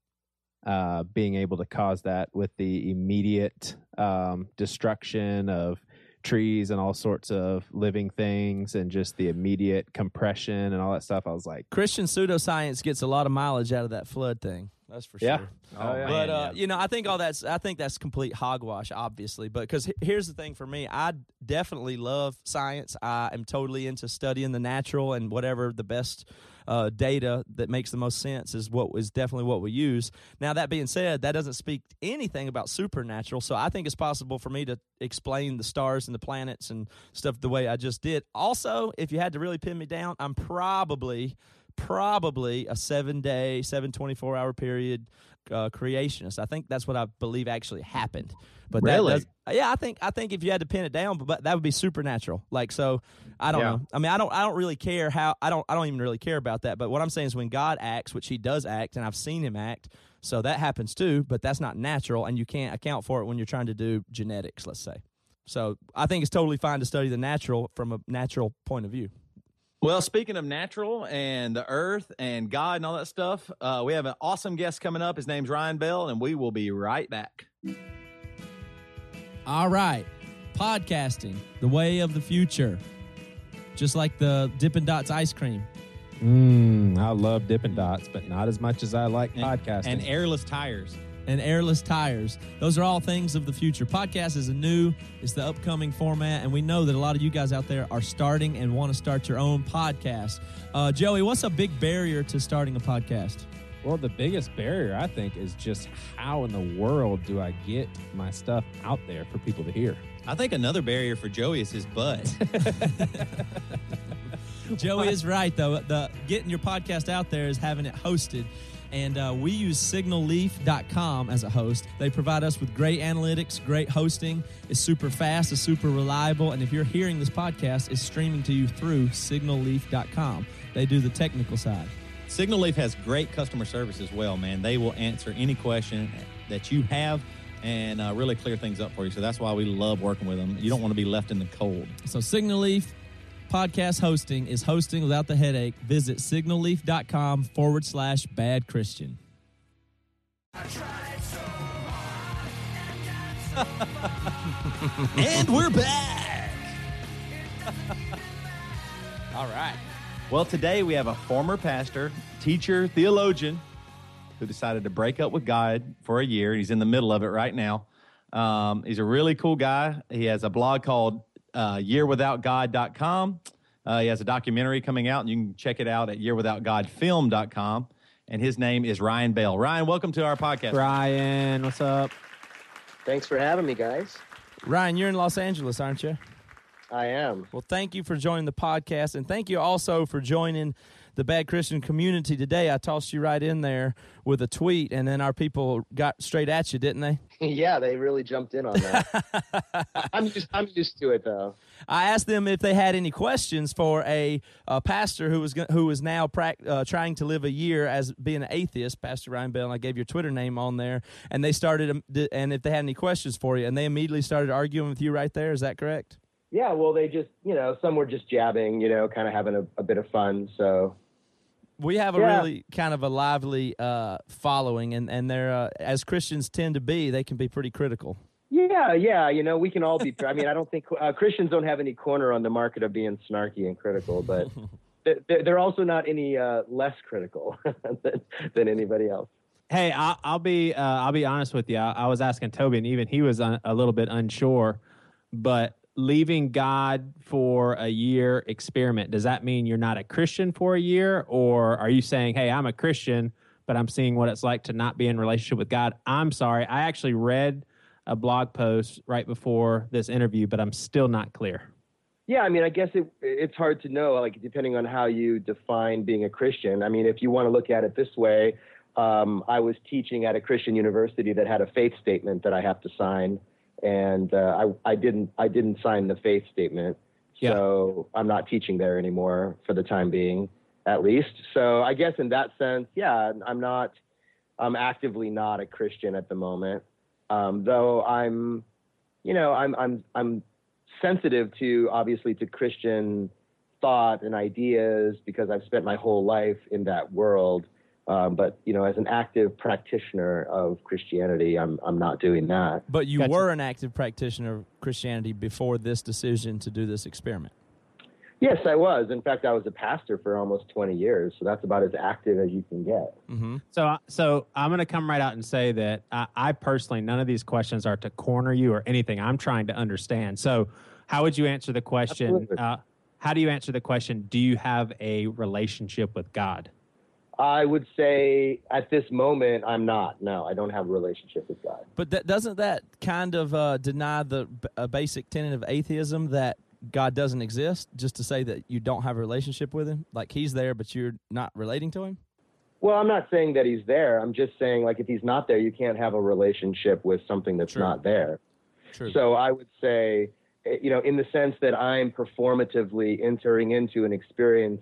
Speaker 4: uh, being able to cause that with the immediate um, destruction of trees and all sorts of living things and just the immediate compression and all that stuff. I was like,
Speaker 5: Christian pseudoscience gets a lot of mileage out of that flood thing. That's for
Speaker 4: Yeah.
Speaker 5: sure.
Speaker 4: Oh, yeah.
Speaker 5: But
Speaker 3: man,
Speaker 5: uh,
Speaker 3: yeah.
Speaker 5: you know, I think all that's I think that's complete hogwash, obviously. But because here's the thing for me, I definitely love science. I am totally into studying the natural and whatever the best uh, data that makes the most sense is what is definitely what we use. Now that being said, that doesn't speak anything about supernatural. So I think it's possible for me to explain the stars and the planets and stuff the way I just did. Also, if you had to really pin me down, I'm probably probably a seven day, seven 24 hour period uh, creationist. I think that's what I believe actually happened. But that
Speaker 3: Really?
Speaker 5: does, yeah, I think I think if you had to pin it down, but, but that would be supernatural. Like so, I don't
Speaker 3: Yeah.
Speaker 5: know. I mean, I don't I don't really care how I don't I don't even really care about that. But what I'm saying is when God acts, which He does act, and I've seen Him act, so that happens too. But that's not natural, and you can't account for it when you're trying to do genetics. Let's say. So I think it's totally fine to study the natural from a natural point of view.
Speaker 3: Well, speaking of natural and the earth and God and all that stuff, uh, we have an awesome guest coming up. His name's Ryan Bell, and we will be right back.
Speaker 5: All right. Podcasting, the way of the future. Just like the Dippin' Dots ice cream.
Speaker 4: mm, I love Dippin' Dots, but not as much as I like
Speaker 3: And-
Speaker 4: podcasting.
Speaker 3: And airless tires.
Speaker 5: And airless tires. Those are all things of the future. Podcast is a new, it's the upcoming format, and we know that a lot of you guys out there are starting and want to start your own podcast. Uh, Joey, what's a big barrier to starting a podcast?
Speaker 4: Well, the biggest barrier, I think, is just how in the world do I get my stuff out there for people to hear?
Speaker 3: I think another barrier for Joey is his butt.
Speaker 5: Joey is right though. The getting your podcast out there is having it hosted. And uh, we use signalleaf.com as a host. They provide us with great analytics, great hosting. It's super fast, it's super reliable. And if you're hearing this podcast, it's streaming to you through signalleaf.com. They do the technical side.
Speaker 3: Signal Leaf has great customer service as well, man. They will answer any question that you have and uh, really clear things up for you. So that's why we love working with them. You don't want to be left in the cold.
Speaker 5: So Signal Leaf podcast hosting is hosting without the headache. Visit signalleaf.com forward slash bad Christian.
Speaker 3: and we're back.
Speaker 5: All right.
Speaker 3: Well, today we have a former pastor, teacher, theologian who decided to break up with God for a year. He's in the middle of it right now. Um, he's a really cool guy. He has a blog called uh, yearwithoutgod.com. Uh, he has a documentary coming out, and you can check it out at yearwithoutgodfilm.com. And his name is Ryan Bell. Ryan, welcome to our podcast.
Speaker 4: Ryan, what's up?
Speaker 2: Thanks for having me, guys.
Speaker 5: Ryan, you're in Los Angeles, aren't you?
Speaker 2: I am.
Speaker 5: Well, thank you for joining the podcast, and thank you also for joining the Bad Christian community today. I tossed you right in there with a tweet, and then our people got straight at you, didn't they?
Speaker 2: yeah, they really jumped in on that. I'm used. I'm used to it though.
Speaker 5: I asked them if they had any questions for a, uh pastor who was who is now prac- uh, trying to live a year as being an atheist, Pastor Ryan Bell. And I gave your Twitter name on there, and they started. um, And if they had any questions for you, and they immediately started arguing with you right there. Is that correct?
Speaker 2: Yeah. Well, they just, you know, some were just jabbing, you know, kind of having a, a bit of fun. So
Speaker 5: we have a
Speaker 2: Yeah.
Speaker 5: really kind of a lively uh, following, and and they're uh, as Christians tend to be, they can be pretty critical.
Speaker 2: yeah, yeah, you know, we can all be. I mean, I don't think uh, Christians don't have any corner on the market of being snarky and critical, but they're, they're also not any uh, less critical than, than anybody else.
Speaker 4: Hey, I'll, I'll be uh, I'll be honest with you. I, I was asking Toby, and even he was un, a little bit unsure. But leaving God for a year experiment does that mean you're not a Christian for a year, or are you saying, "Hey, I'm a Christian, but I'm seeing what it's like to not be in relationship with God"? I'm sorry. I actually read a blog post right before this interview, but I'm still not clear.
Speaker 2: Yeah, I mean, I guess it, it's hard to know, like depending on how you define being a Christian. I mean, if you want to look at it this way, um, I was teaching at a Christian university that had a faith statement that I have to sign, and uh, I, I didn't I didn't sign the faith statement, so I'm not teaching there anymore for the time being, at least. So I guess in that sense, yeah, I'm not I'm actively not a Christian at the moment, um, though I'm, you know, I'm I'm I'm sensitive to obviously to Christian thought and ideas because I've spent my whole life in that world. Um, but you know, as an active practitioner of Christianity, I'm I'm not doing that.
Speaker 5: But you
Speaker 4: Gotcha.
Speaker 5: were an active practitioner of Christianity before this decision to do this experiment.
Speaker 2: Yes, I was. In fact, I was a pastor for almost 20 years, so that's about as active as you can get.
Speaker 5: Mm-hmm.
Speaker 4: So, so I'm going to come right out and say that I, I personally, none of these questions are to corner you or anything. I'm trying to understand. So, how would you answer the question? Uh, how do you answer the question? Do you have a relationship with God?
Speaker 2: I would say at this moment, I'm not. No, I don't have a relationship with God.
Speaker 5: But that, doesn't that kind of uh, deny the basic tenet of atheism that God doesn't exist? Just to say that you don't have a relationship with Him, like He's there, but you're not relating to Him.
Speaker 2: Well, I'm not saying that he's there. I'm just saying, like, if he's not there, you can't have a relationship with something that's
Speaker 5: True.
Speaker 2: not there.
Speaker 5: True.
Speaker 2: So I would say, eh, you know, in the sense that I'm performatively entering into an experience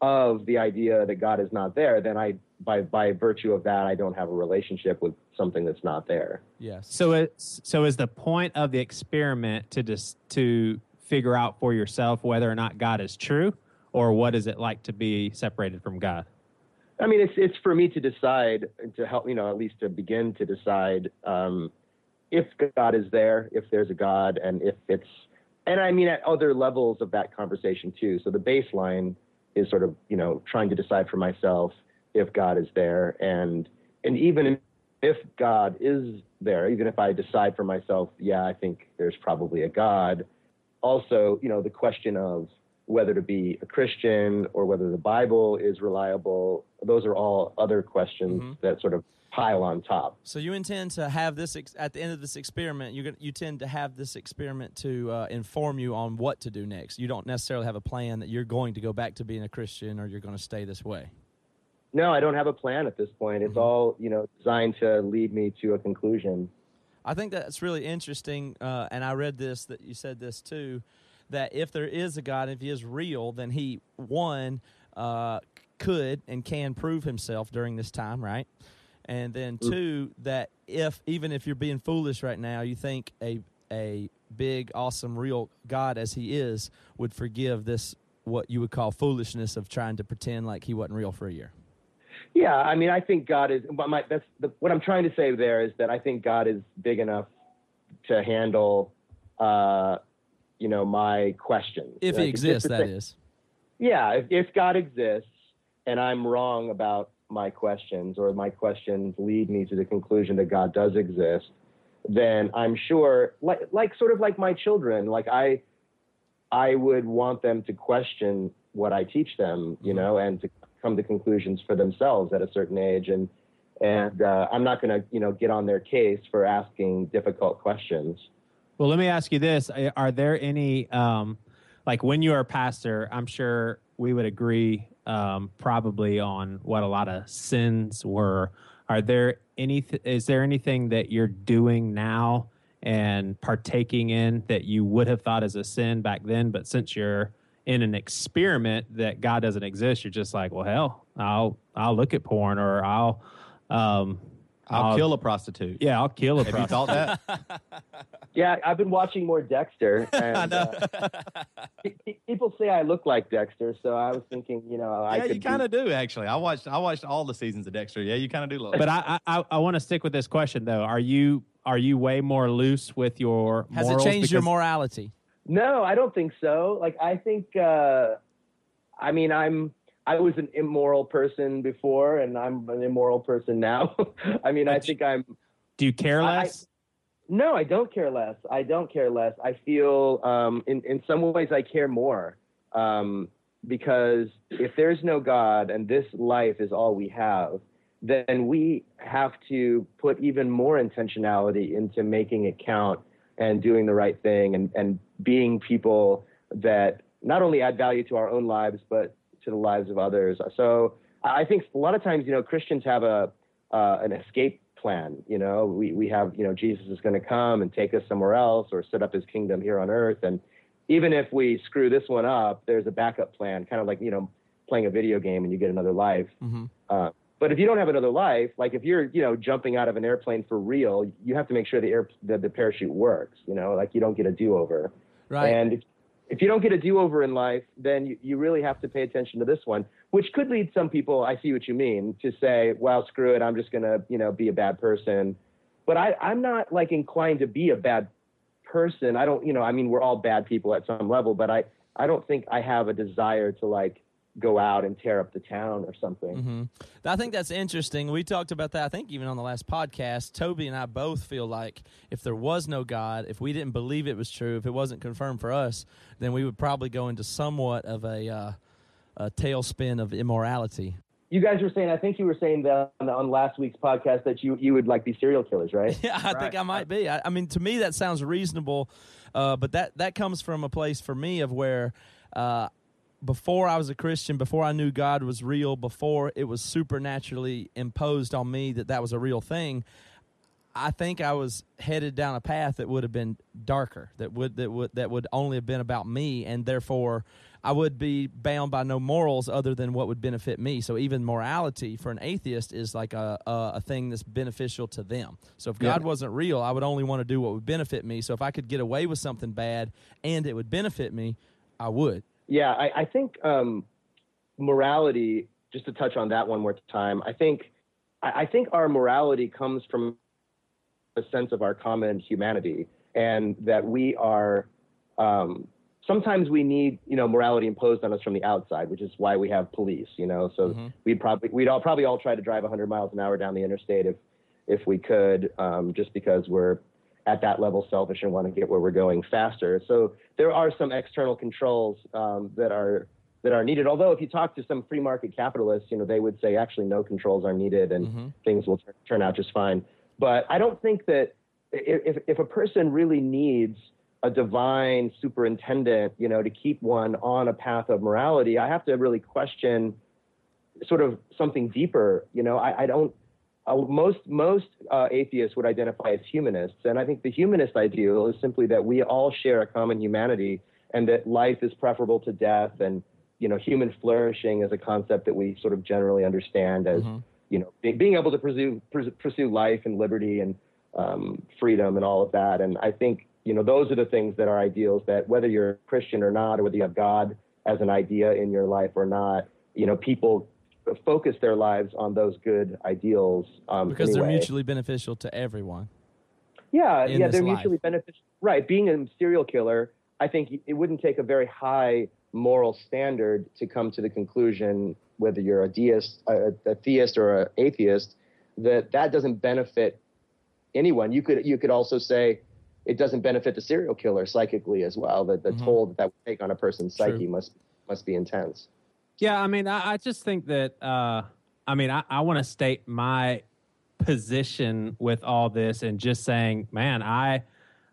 Speaker 2: of the idea that God is not there, then I, by by virtue of that, I don't have a relationship with something that's not there.
Speaker 5: yes.
Speaker 4: So, it's, so is the point of the experiment to just to figure out for yourself whether or not God is true, or what is it like to be separated from God?
Speaker 2: I mean, it's it's for me to decide to help, you know, at least to begin to decide um, if God is there, if there's a God, and if it's, and I mean at other levels of that conversation too. So the baseline is sort of, you know, trying to decide for myself if God is there, and and even if God is there, even if I decide for myself, yeah, I think there's probably a God. Also, you know, the question of whether to be a Christian or whether the Bible is reliable, those are all other questions
Speaker 5: Mhm.
Speaker 2: that sort of pile on top.
Speaker 5: So you intend to have this ex- at the end of this experiment. You you tend to have this experiment to uh, inform you on what to do next. You don't necessarily have a plan that you're going to go back to being a Christian or you're going to stay this way.
Speaker 2: No, I don't have a plan at this point. It's
Speaker 5: Mhm.
Speaker 2: all, you know, designed to lead me to a conclusion.
Speaker 5: I think that's really interesting, uh, and I read this that you said this too, that if there is a God, if He is real, then He one uh, could and can prove Himself during this time, right? And then two, that if even if you're being foolish right now, you think a a big, awesome, real God as He is would forgive this what you would call foolishness of trying to pretend like He wasn't real for a year.
Speaker 2: Yeah, I mean, I think God is. but My, that's the, what I'm trying to say there is that I think God is big enough to handle, uh, you know, my questions.
Speaker 5: If He
Speaker 2: Like, just
Speaker 5: exists, that
Speaker 2: thing-
Speaker 5: is.
Speaker 2: Yeah, if, if God exists and I'm wrong about my questions or my questions lead me to the conclusion that God does exist, then I'm sure, like, like sort of like my children, like I, I would want them to question what I teach them, you know, and to come to conclusions for themselves at a certain age. And and uh, I'm not going to, you know, get on their case for asking difficult questions.
Speaker 4: Well, let me ask you this: Are- there any, um, like, when you are a pastor? I'm sure we would agree, um, probably on what a lot of sins were. Are there any? Is there anything that you're doing now and partaking in that you would have thought as a sin back then, but since you're in an experiment that God doesn't exist, you're just like, well, hell, I'll I'll look at porn or I'll. Um,
Speaker 3: I'll kill a prostitute.
Speaker 4: Yeah, I'll kill a
Speaker 3: Have you
Speaker 4: prostitute.
Speaker 3: thought that?
Speaker 2: Yeah, I've been watching more Dexter, and uh, pe- pe- people say I look like Dexter, so I was thinking, you know, I
Speaker 3: yeah,
Speaker 2: could
Speaker 3: you kind of do actually. I watched I watched all the seasons of Dexter. Yeah, you kind of do look.
Speaker 4: but I I, I want to stick with this question though. Are you are you way more loose with your
Speaker 5: Has
Speaker 4: morals?
Speaker 5: it changed your morality?
Speaker 2: No, I don't think so. Like I think uh I mean I'm I was an immoral person before, and I'm an immoral person now. I mean, I think I'm.
Speaker 4: Do you care
Speaker 2: I-
Speaker 4: less?
Speaker 2: No, I don't care less. I don't care less. I feel, um, in in some ways, I care more, um, because if there's no God and this life is all we have, then we have to put even more intentionality into making it count and doing the right thing and and being people that not only add value to our own lives but to the lives of others. So I think a lot of times, you know, Christians have a uh, an escape plan. You know, we we have you know Jesus is going to come and take us somewhere else or set up His kingdom here on earth, and even if we screw this one up, there's a backup plan, kind of like you know playing a video game and you get another life.
Speaker 5: hmm
Speaker 2: Uh, but if you don't have another life, like if you're, you know, jumping out of an airplane for real, you have to make sure the air the, the parachute works. You know, like you don't get a do over.
Speaker 5: Right.
Speaker 2: And if, you don't get a do over in life, then you, you really have to pay attention to this one, which could lead some people. I see what you mean to say, well, screw it, I'm just gonna, you know, be a bad person. But I, I'm not like inclined to be a bad person. I don't, you know, I mean, we're all bad people at some level, but I, I don't think I have a desire to like go out and tear up the town or something.
Speaker 5: hmm I think that's interesting. We talked about that, I think, even on the last podcast. Toby and I both feel like if there was no God, if we didn't believe it was true, if it wasn't confirmed for us, then we would probably go into somewhat of a, uh, a tailspin of immorality.
Speaker 2: You guys were saying, I think you were saying that on, on last week's podcast that you, you would like be serial killers, right?
Speaker 5: Yeah, I think I might be. I, I mean, to me, that sounds reasonable, uh, but that that comes from a place for me of where. Uh, before I was a Christian, before I knew God was real, before it was supernaturally imposed on me that that was a real thing, I think I was headed down a path that would have been darker, that would that would that would only have been about me, and therefore I would be bound by no morals other than what would benefit me. So even morality for an atheist is like a a, a thing that's beneficial to them. So if God wasn't real, I would only want to do what would benefit me. So if I could get away with something bad and it would benefit me, I would.
Speaker 2: Yeah, I, I think um, morality. Just to touch on that one more time, I think I, I think our morality comes from a sense of our common humanity, and that we are. Um, sometimes we need, you know, morality imposed on us from the outside, which is why we have police. You know, so
Speaker 5: Mhm.
Speaker 2: we'd probably we'd all probably all try to drive 100 miles an hour down the interstate if if we could, um, just because we're at that level selfish and want to get where we're going faster. So there are some external controls um, that are that are needed. Although if you talk to some free market capitalists, you know, they would say actually no controls are needed and
Speaker 5: Mhm.
Speaker 2: things will tur- turn out just fine. But I don't think that if if a person really needs a divine superintendent, you know, to keep one on a path of morality, I have to really question sort of something deeper. You know, I, I don't. Uh, most most uh, atheists would identify as humanists, and I think the humanist ideal is simply that we all share a common humanity, and that life is preferable to death, and you know, human flourishing is a concept that we sort of generally understand as
Speaker 5: Mhm.
Speaker 2: you know, be, being able to pursue pursue life and liberty and um, freedom and all of that. And I think you know those are the things that are ideals. That whether you're Christian or not, or whether you have God as an idea in your life or not, you know, people focus their lives on those good ideals um,
Speaker 5: because they're mutually beneficial to everyone.
Speaker 2: Yeah, yeah, they're
Speaker 5: life.
Speaker 2: mutually beneficial. Right. Being a serial killer, I think it wouldn't take a very high moral standard to come to the conclusion, whether you're a deist, a, a theist, or an atheist, that that doesn't benefit anyone. You could you could also say it doesn't benefit the serial killer psychically as well. That the
Speaker 5: Mhm.
Speaker 2: toll that that would take on a person's
Speaker 5: True.
Speaker 2: psyche must must be intense.
Speaker 4: Yeah, I mean, I, I just think that. Uh, I mean, I, I want to state my position with all this, and just saying, man, I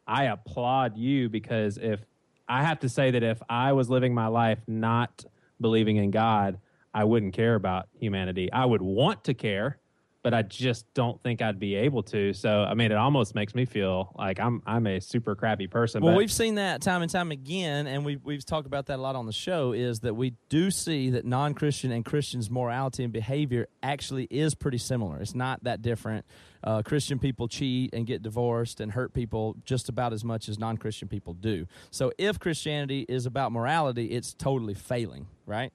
Speaker 4: I applaud you because if I have to say that if I was living my life not believing in God, I wouldn't care about humanity. I would want to care, but I just don't think I'd be able to. So, I mean, it almost makes me feel like I'm I'm a super crappy person.
Speaker 5: Well,
Speaker 4: but
Speaker 5: we've seen that time and time again, and we we've talked about that a lot on the show. Is that we do see that non-Christian and Christians' morality and behavior actually is pretty similar. It's not that different. Uh, Christian people cheat and get divorced and hurt people just about as much as non-Christian people do. So, if Christianity is about morality, it's totally failing, right?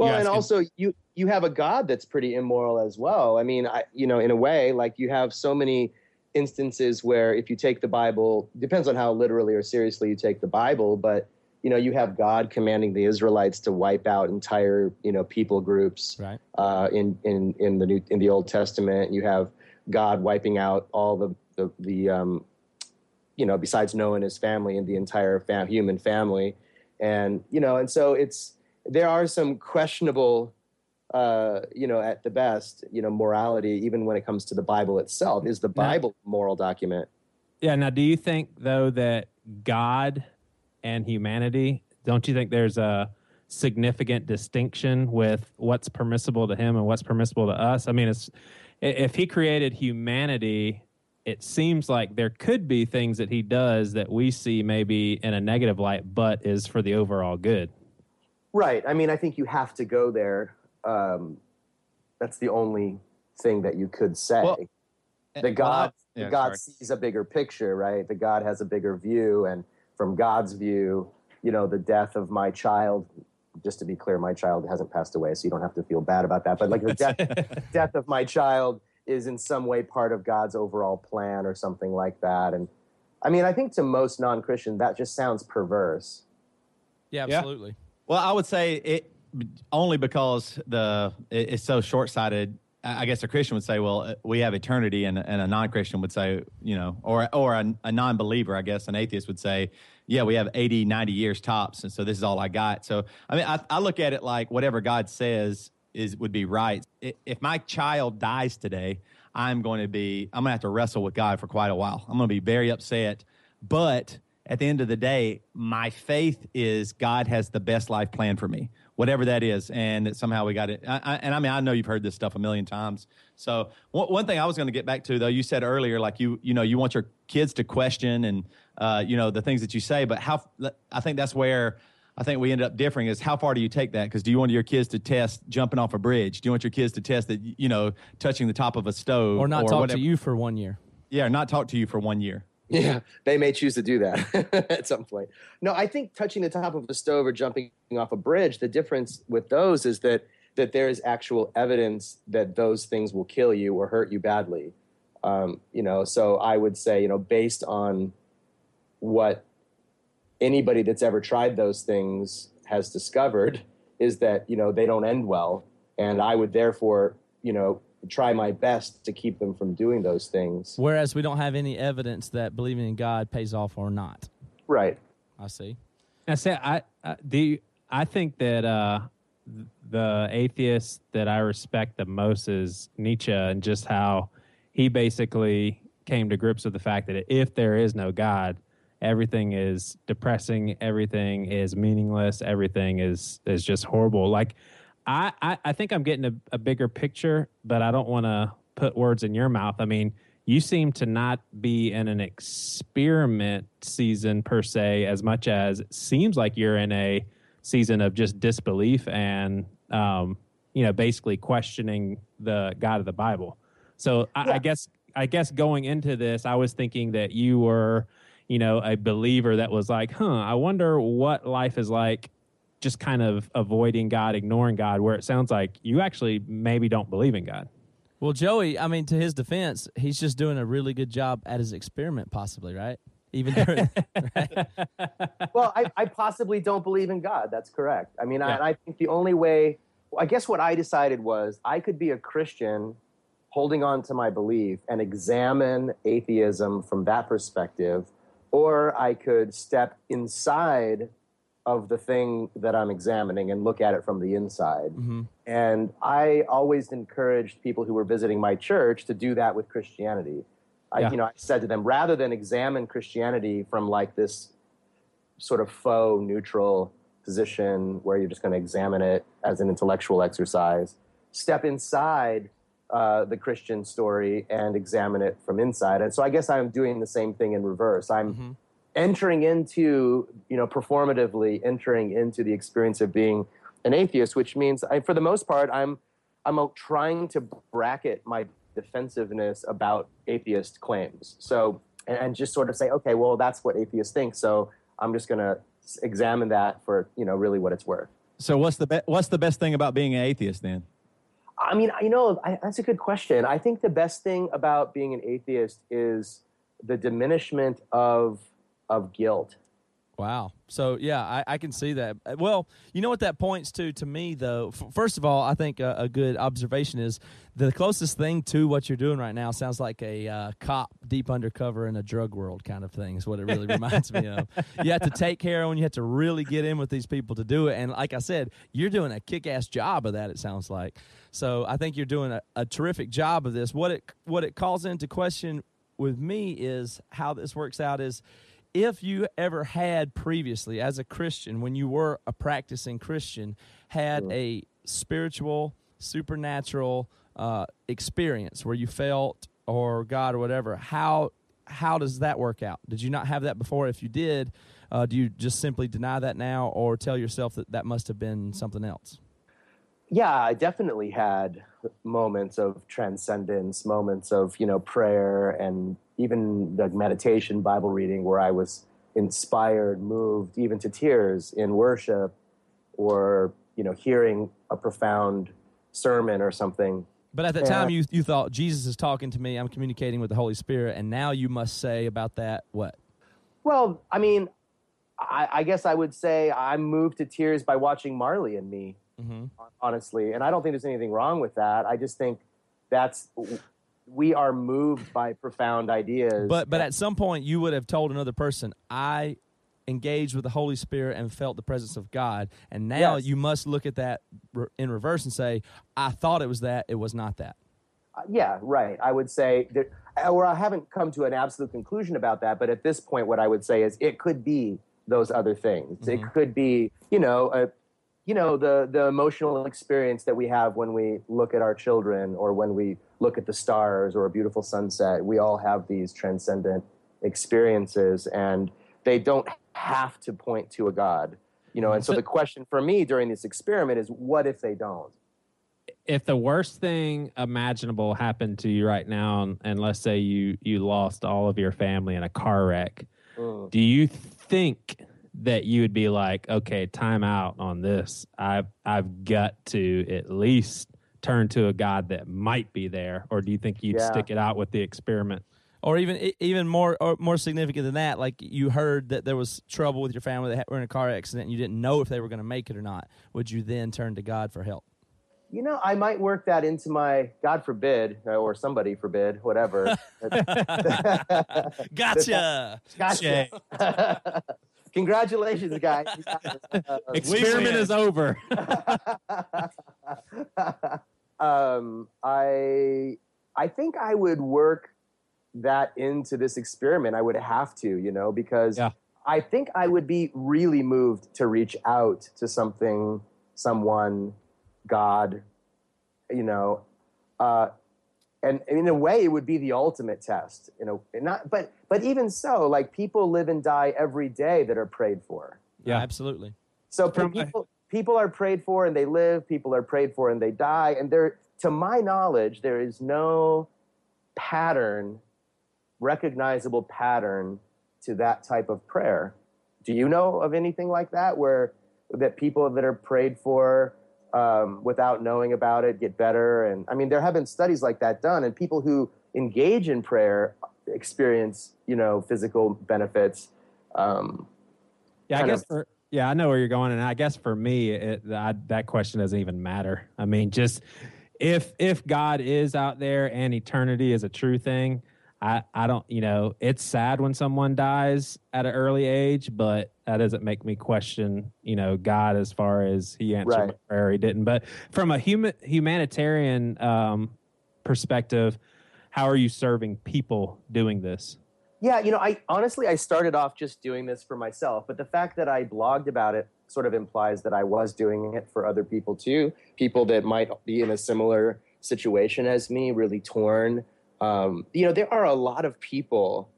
Speaker 2: Well, and also you you have a God that's pretty immoral as well. I mean, I, you know, in a way, like you have so many instances where if you take the Bible, depends on how literally or seriously you take the Bible, but you know, you have God commanding the Israelites to wipe out entire, you know, people groups
Speaker 5: Right.
Speaker 2: uh, in in in the new in the Old Testament. You have God wiping out all the the, the um, you know, besides Noah and his family and the entire fam- human family, and you know, and so it's there are some questionable, uh, you know, at the best, you know, morality even when it comes to the Bible itself. Is the Bible a moral document?
Speaker 4: Yeah. Now, do you think though that God and humanity? Don't you think there's a significant distinction with what's permissible to him and what's permissible to us? I mean, it's if he created humanity, it seems like there could be things that he does that we see maybe in a negative light, but is for the overall good.
Speaker 2: Right. I mean, I think you have to go there. Um, that's the only thing that you could say.
Speaker 3: Well,
Speaker 2: the God,
Speaker 3: Yeah,
Speaker 2: the God
Speaker 3: sorry.
Speaker 2: sees a bigger picture, right? The God has a bigger view, and from God's view, you know, the death of my child. Just to be clear, my child hasn't passed away, so you don't have to feel bad about that. But like the death, death of my child is in some way part of God's overall plan, or something like that. And I mean, I think to most non-Christian, that just sounds perverse.
Speaker 5: Yeah,
Speaker 3: Yeah. Well, I would say it only because the it, it's so short sighted. I I guess a Christian would say, "Well, uh, we have eternity," and, and a non-Christian would say, you know, or or a, a non-believer, I guess, an atheist would say, "Yeah, we have 80, 90 years tops, and so this is all I got." So, I mean, I, I look at it like whatever God says is would be right. If my child dies today, I'm going to be I'm going to have to wrestle with God for quite a while. I'm going to be very upset, but at the end of the day, my faith is God has the best life plan for me, whatever that is, and that somehow we got it. I, I, and I mean, I know you've heard this stuff a million times. So one, one thing I was going to get back to, though, you said earlier, like you, you know, you want your kids to question and, uh, you know, the things that you say, but how? I think that's where. I think we ended up differing is how far do you take that? Because do you want your kids to test jumping off a bridge? Do you want your kids to test that you know touching the top of a stove
Speaker 5: Or not talk
Speaker 3: whatever?
Speaker 5: to you for one year.
Speaker 3: Yeah, not talk to you for one year.
Speaker 2: Yeah, they may choose to do that at some point. No, I think touching the top of a stove or jumping off a bridge, the difference with those is that that there is actual evidence that those things will kill you or hurt you badly. Um, you know, so I would say, you know, based on what anybody that's ever tried those things has discovered is that you know they don't end well, and I would therefore, you know, try my best to keep them from doing those things.
Speaker 5: Whereas we don't have any evidence that believing in God pays off or not.
Speaker 2: Right.
Speaker 5: I see.
Speaker 4: I say I, I the I think that uh, the atheist that I respect the most is Nietzsche, and just how he basically came to grips with the fact that if there is no God, everything is depressing, everything is meaningless, everything is is just horrible. Like I I, I think I'm getting a, a bigger picture, but I don't want to put words in your mouth. I mean, you seem to not be in an experiment season per se as much as it seems like you're in a season of just disbelief and um, you know basically questioning the god of the bible so I, I guess i guess going into this i was thinking that you were you know a believer that was like huh i wonder what life is like just kind of avoiding god ignoring god where it sounds like you actually maybe don't believe in god
Speaker 5: Well, Joey, I mean, to his defense, he's just doing a really good job at his experiment, possibly, right? Even during, right?
Speaker 2: well, I, I possibly don't believe in God. That's correct. I mean,
Speaker 4: Yeah.
Speaker 2: I, I think the only way, I guess what I decided was I could be a Christian holding on to my belief and examine atheism from that perspective, or I could step inside of the thing that I'm examining and look at it from the inside.
Speaker 5: Mhm.
Speaker 2: And I always encouraged people who were visiting my church to do that with Christianity. I,
Speaker 4: Yeah.
Speaker 2: you know, I said to them, rather than examine Christianity from like this sort of faux neutral position where you're just going to examine it as an intellectual exercise, step inside uh, the Christian story and examine it from inside. And so I guess I'm doing the same thing in reverse. I'm
Speaker 5: Mhm.
Speaker 2: Entering into, you know, performatively entering into the experience of being an atheist, which means, I, for the most part, I'm I'm trying to bracket my defensiveness about atheist claims. So and, and just sort of say, okay, well, that's what atheists think. So I'm just going to examine that for you know really what it's worth.
Speaker 3: So what's the be- what's the best thing about being an atheist then?
Speaker 2: I mean, you know, I, that's a good question. I think the best thing about being an atheist is the diminishment of of guilt.
Speaker 5: Wow. So yeah, I, I, can see that. Uh, well, you know what that points to to me though. F- first of all, I think a, a, good observation is the closest thing to what you're doing right now sounds like a uh, cop deep undercover in a drug world kind of thing. Is what it really reminds me of. You have to take care of, heroin. You have to really get in with these people to do it. And like I said, you're doing a kick ass job of that. It sounds like. So I think you're doing a, a terrific job of this. What it what it calls into question with me is how this works out is if you ever had previously as a Christian, when you were a practicing Christian, had sure. a spiritual, supernatural uh, experience where you felt or God or whatever, how how does that work out? Did you not have that before? If you did, uh, do you just simply deny that now, or tell yourself that that must have been something else?
Speaker 2: Yeah, I definitely had moments of transcendence, moments of you know prayer and even like meditation Bible reading where I was inspired, moved, even to tears in worship, or you know, hearing a profound sermon or something.
Speaker 5: But at that time, you you thought Jesus is talking to me. I'm communicating with the Holy Spirit, and now you must say about that what?
Speaker 2: Well, I mean, I, I guess I would say I'm moved to tears by watching Marley and me, mm-hmm. honestly, and I don't think there's anything wrong with that. I just think that's we are moved by profound ideas.
Speaker 5: But but at some point you would have told another person, I engaged with the Holy Spirit and felt the presence of God. And now yes. you must look at that in reverse and say, I thought it was that, it was not that.
Speaker 2: Uh, yeah, right. I would say that, or I haven't come to an absolute conclusion about that, but at this point, what I would say is it could be those other things. Mm-hmm. It could be, you know, a, you know, the the emotional experience that we have when we look at our children or when we look at the stars or a beautiful sunset. We all have these transcendent experiences, and they don't have to point to a God. You know, and so the question for me during this experiment is what if they don't?
Speaker 4: If the worst thing imaginable happened to you right now, and, and let's say you you lost all of your family in a car wreck, mm. do you think that you would be like, okay, time out on this. I've I've got to at least turn to a God that might be there, or do you think you'd yeah. stick it out with the experiment?
Speaker 5: Or even even more or more significant than that, like you heard that there was trouble with your family that were in a car accident, and you didn't know if they were going to make it or not. Would you then turn to God for help?
Speaker 2: You know, I might work that into my God forbid, uh, or somebody forbid, whatever.
Speaker 5: gotcha.
Speaker 2: gotcha. Congratulations, guys.
Speaker 4: Uh, Experiment is over.
Speaker 2: um, I I think I would work that into this experiment. I would have to, you know, because yeah. I think I would be really moved to reach out to something, someone, God, you know, uh, and in a way, it would be the ultimate test. You know, not but but even so, like people live and die every day that are prayed for.
Speaker 5: Yeah, absolutely.
Speaker 2: So people people are prayed for and they live. People are prayed for and they die. And there, to my knowledge, there is no pattern, recognizable pattern to that type of prayer. Do you know of anything like that where that people that are prayed for um, without knowing about it get better. And I mean, there have been studies like that done, and people who engage in prayer experience, you know, physical benefits. Um,
Speaker 4: yeah, I guess. Of, for, yeah, I know where you're going, and I guess for me, it, I, that question doesn't even matter. I mean, just if if God is out there and eternity is a true thing, I, I don't, you know, it's sad when someone dies at an early age, but that doesn't make me question, you know, God as far as he answered right. my prayer, he didn't. But from a human humanitarian um, perspective, how are you serving people doing this?
Speaker 2: Yeah, you know, I honestly I started off just doing this for myself, but the fact that I blogged about it sort of implies that I was doing it for other people too, people that might be in a similar situation as me, really torn um, you know, there are a lot of people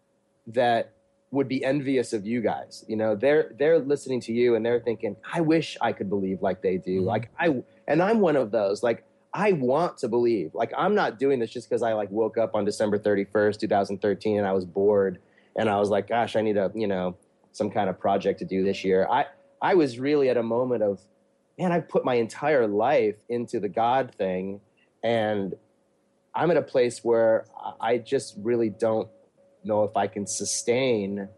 Speaker 2: that would be envious of you guys. You know, they're they're listening to you and they're thinking, I wish I could believe like they do. Mm-hmm. Like I and I'm one of those. Like I want to believe. Like I'm not doing this just because I like woke up on December 31st, 2013, and I was bored and I was like, gosh, I need a you know some kind of project to do this year. I I was really at a moment of, man, I put my entire life into the God thing, and I'm at a place where I just really don't know if I can sustain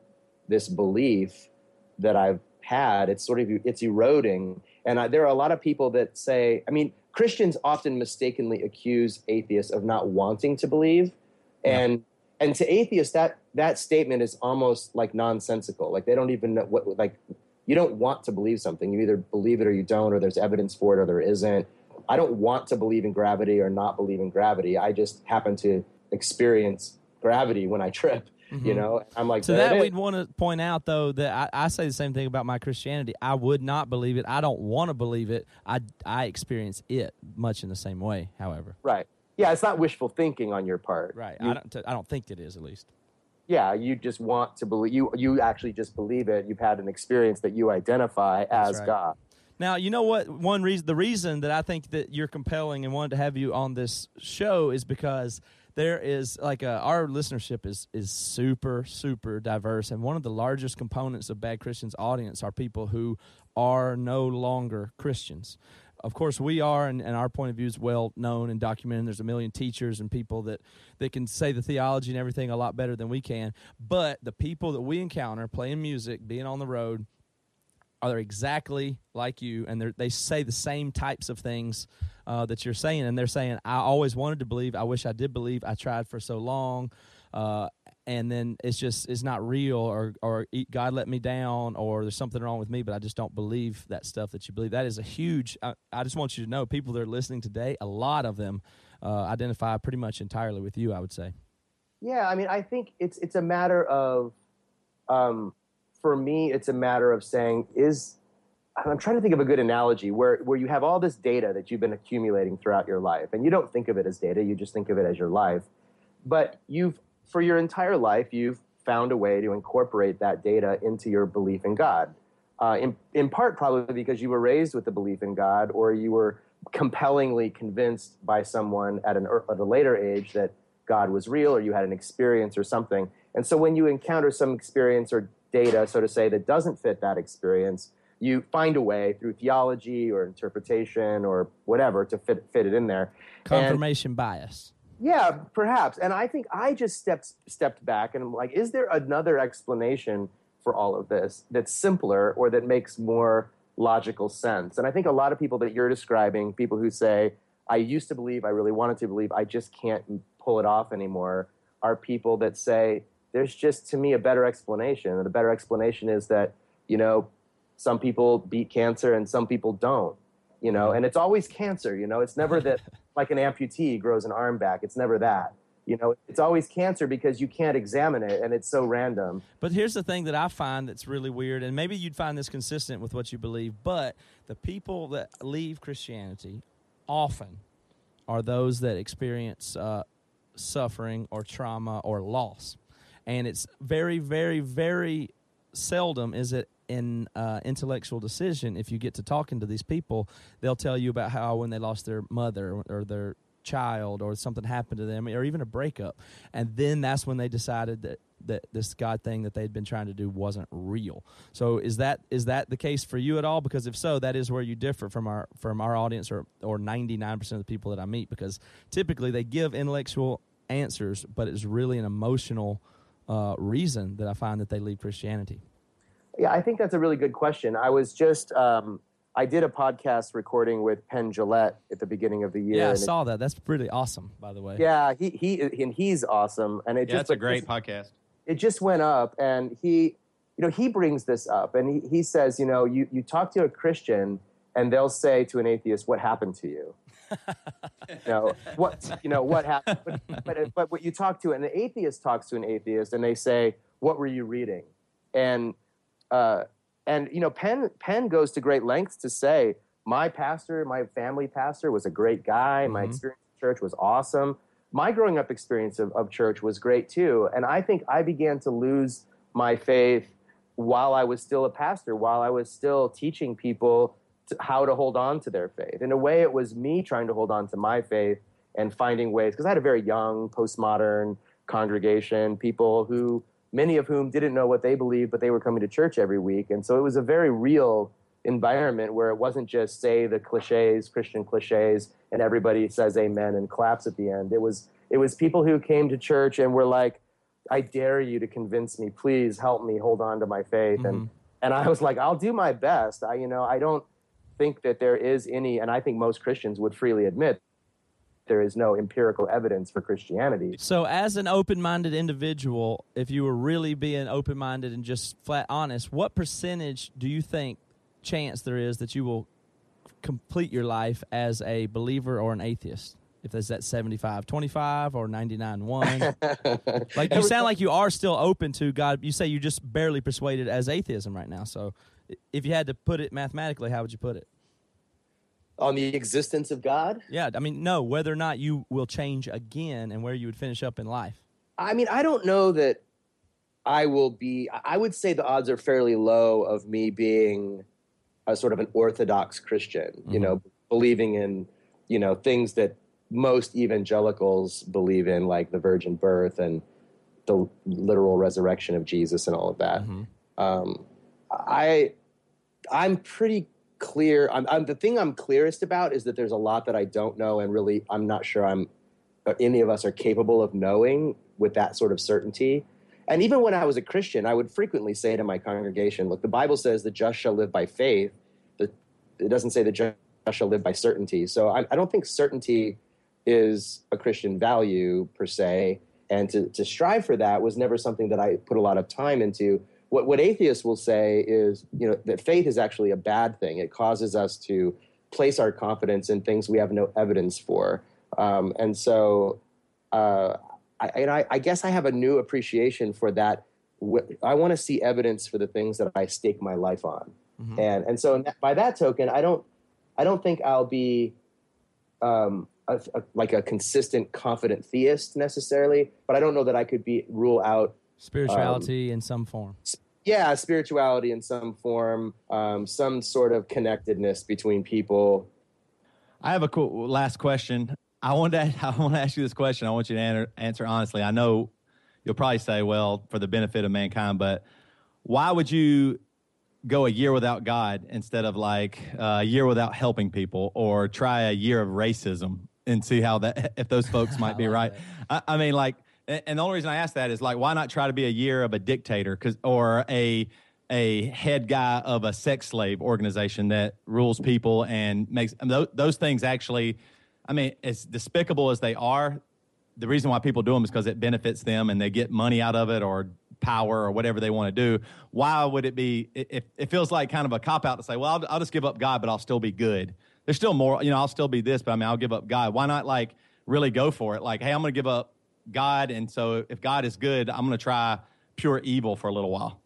Speaker 2: this belief that I've had. It's sort of it's eroding, and I, there are a lot of people that say, I mean, Christians often mistakenly accuse atheists of not wanting to believe, and and to atheists that that statement is almost like nonsensical. Like they don't even know what like you don't want to believe something. You either believe it or you don't, or there's evidence for it or there isn't. I don't want to believe in gravity or not believe in gravity. I just happen to experience gravity when I trip.
Speaker 5: Mm-hmm.
Speaker 2: You know, I'm like "There
Speaker 5: that, we'd want to point out though that I, I say the same thing about my Christianity. I would not believe it. I don't want to believe it. I I experience it much in the same way. However,
Speaker 2: right. Yeah, it's not wishful thinking on your part.
Speaker 5: right?
Speaker 2: You-
Speaker 5: I don't. I don't think it is at least.
Speaker 2: yeah, you just want to believe. You you actually just believe it. You've had an experience that you identify as
Speaker 5: right.
Speaker 2: God.
Speaker 5: Now, you know what? One reason, the reason that I think that you're compelling and wanted to have you on this show is because there is like a, our listenership is is super super diverse, and one of the largest components of Bad Christians audience are people who are no longer Christians. Of course, we are, and, and our point of view is well known and documented. There's a million teachers and people that, that can say the theology and everything a lot better than we can. But the people that we encounter playing music, being on the road, are they exactly like you, and they say the same types of things uh, that you're saying. And they're saying, "I always wanted to believe. I wish I did believe. I tried for so long, uh, and then it's just it's not real, or or God let me down, or there's something wrong with me. But I just don't believe that stuff that you believe. That is a huge. I, I just want you to know, people that are listening today, a lot of them uh, identify pretty much entirely with you. I would say.
Speaker 2: Yeah, I mean, I think it's it's a matter of, um, for me, it's a matter of saying is. I'm trying to think of a good analogy where where you have all this data that you've been accumulating throughout your life, and you don't think of it as data, you just think of it as your life. But you've for your entire life, you've found a way to incorporate that data into your belief in God. Uh, in in part, probably because you were raised with the belief in God, or you were compellingly convinced by someone at an at a later age that God was real, or you had an experience or something. And so, when you encounter some experience or data, so to say, that doesn't fit that experience, you find a way through theology or interpretation or whatever to fit fit it in there. And-
Speaker 5: Confirmation bias.
Speaker 2: yeah, perhaps. And I think I just stepped stepped back and I'm like, is there another explanation for all of this that's simpler or that makes more logical sense? And I think a lot of people that you're describing, people who say, I used to believe, I really wanted to believe, I just can't pull it off anymore, are people that say, there's just to me a better explanation. And the better explanation is that, you know, some people beat cancer and some people don't. You know, and it's always cancer, you know, it's never that like an amputee grows an arm back. It's never that. You know, it's always cancer because you can't examine it and it's so random.
Speaker 5: But here's the thing that I find that's really weird, and maybe you'd find this consistent with what you believe, but the people that leave Christianity often are those that experience uh, suffering or trauma or loss. And it's very, very, very seldom is it an uh, intellectual decision. If you get to talking to these people, they'll tell you about how when they lost their mother or their child or something happened to them or even a breakup. And then that's when they decided that that this god thing that they'd been trying to do wasn't real. So is that is that the case for you at all? Because if so that is where you differ from our from our audience or or 99% of the people that i meet. Because typically they give intellectual answers but it's really an emotional uh, reason that i find that they leave christianity
Speaker 2: Yeah, I think that's a really good question. I was just, um, I did a podcast recording with Penn Jillette at the beginning of the year.
Speaker 5: yeah i
Speaker 2: and it-
Speaker 5: saw that that's pretty awesome by the way
Speaker 2: yeah, he, he, and he's awesome. And it
Speaker 3: Yeah,
Speaker 2: just,
Speaker 3: that's a great podcast.
Speaker 2: it just went up and he you know he brings this up and he, he says you know you, you talk to a christian and they'll say to an atheist what happened to you you know what you know what happened but, but, but what you talk to and an atheist talks to an atheist and they say what were you reading and uh, and you know penn penn goes to great lengths to say my pastor my family pastor was a great guy my
Speaker 5: Mhm.
Speaker 2: experience in church was awesome my growing up experience of, of church was great too. And I think I began to lose my faith while I was still a pastor, while I was still teaching people to, how to hold on to their faith. In a way, it was me trying to hold on to my faith and finding ways, because I had a very young, postmodern congregation, people who, many of whom didn't know what they believed, but they were coming to church every week. And so it was a very real environment where it wasn't just say the cliches, Christian cliches, and everybody says amen and claps at the end. It was it was people who came to church and were like, I dare you to convince me, please help me hold on to my faith. And mm-hmm. and I was like, I'll do my best. I, you know, I don't think that there is any, and I think most Christians would freely admit there is no empirical evidence for Christianity.
Speaker 5: So, as an open minded individual, if you were really being open minded and just flat honest, what percentage do you think chance there is that you will complete your life as a believer or an atheist? If there's that 75 25 or 99 1. like, you sound like you are still open to God. You say you just barely persuaded as atheism right now. So, if you had to put it mathematically, how would you put it?
Speaker 2: On the existence of God?
Speaker 5: Yeah, I mean, no, whether or not you will change again and where you would finish up in life.
Speaker 2: I mean, I don't know that I will be, I would say the odds are fairly low of me being a sort of an orthodox Christian, mm-hmm. you know, believing in, you know, things that most evangelicals believe in, like the virgin birth and the literal resurrection of Jesus and all of that. Mm-hmm. Um, I, I'm pretty clear. I'm, I'm, the thing I'm clearest about is that there's a lot that I don't know, and really, I'm not sure I'm uh, any of us are capable of knowing with that sort of certainty. And even when I was a Christian, I would frequently say to my congregation, "Look, the Bible says the just shall live by faith. It doesn't say the just shall live by certainty. So I, I don't think certainty is a Christian value per se, and to, to strive for that was never something that I put a lot of time into. What, what atheists will say is, you know, that faith is actually a bad thing. It causes us to place our confidence in things we have no evidence for. Um, and so uh, I, and I, I, guess I have a new appreciation for that. I want to see evidence for the things that I stake my life on. Mm-hmm. And, and so by that token, I don't, I don't think I'll be um, a, a, like a consistent, confident theist necessarily, but I don't know that I could be rule out
Speaker 5: spirituality um, in some form.
Speaker 2: Yeah, spirituality in some form, um, some sort of connectedness between people.
Speaker 3: I have a cool last question. I want to I want to ask you this question. I want you to answer, answer honestly. I know you'll probably say, "Well, for the benefit of mankind," but why would you go a year without God instead of like uh, a year without helping people, or try a year of racism and see how that if those folks might be right. I, I, mean, like, and the only reason I ask that is like, why not try to be a year of a dictator, cause or a a head guy of a sex slave organization that rules people and makes those, those things actually. I mean, as despicable as they are, the reason why people do them is because it benefits them and they get money out of it or power or whatever they want to do. Why would it be? It, it feels like kind of a cop out to say, well, I'll, I'll just give up God, but I'll still be good there's still more, you know, I'll still be this, but I mean, I'll give up God. Why not like really go for it? Like, hey, I'm going to give up God. And so if God is good, I'm going to try pure evil for a little while.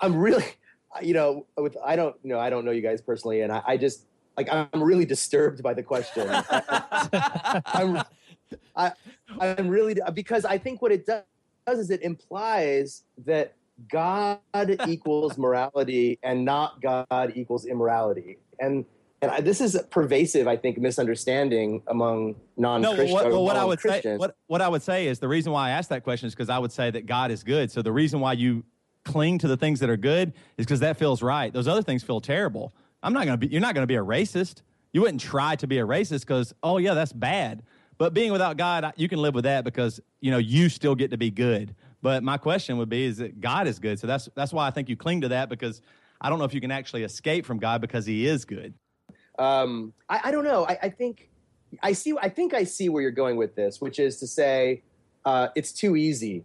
Speaker 2: I'm really, you know, with, I don't, you know, I don't know you guys personally. And I, I just, like, I'm really disturbed by the question. I'm, I, I'm really, because I think what it does is it implies that God equals morality and not God equals immorality. And and I, this is a pervasive, I think, misunderstanding among non-Christians.
Speaker 3: No, what, what I would say, what, what I would say is the reason why I asked that question is because I would say that God is good. So the reason why you cling to the things that are good is because that feels right. Those other things feel terrible. I'm not going to be. You're not going to be a racist. You wouldn't try to be a racist because oh yeah, that's bad. But being without God, you can live with that because you know you still get to be good. But my question would be: Is that God is good? So that's that's why I think you cling to that because I don't know if you can actually escape from God because He is good.
Speaker 2: Um, I, I, don't know. I, I, think I see. I think I see where you're going with this, which is to say uh, it's too easy.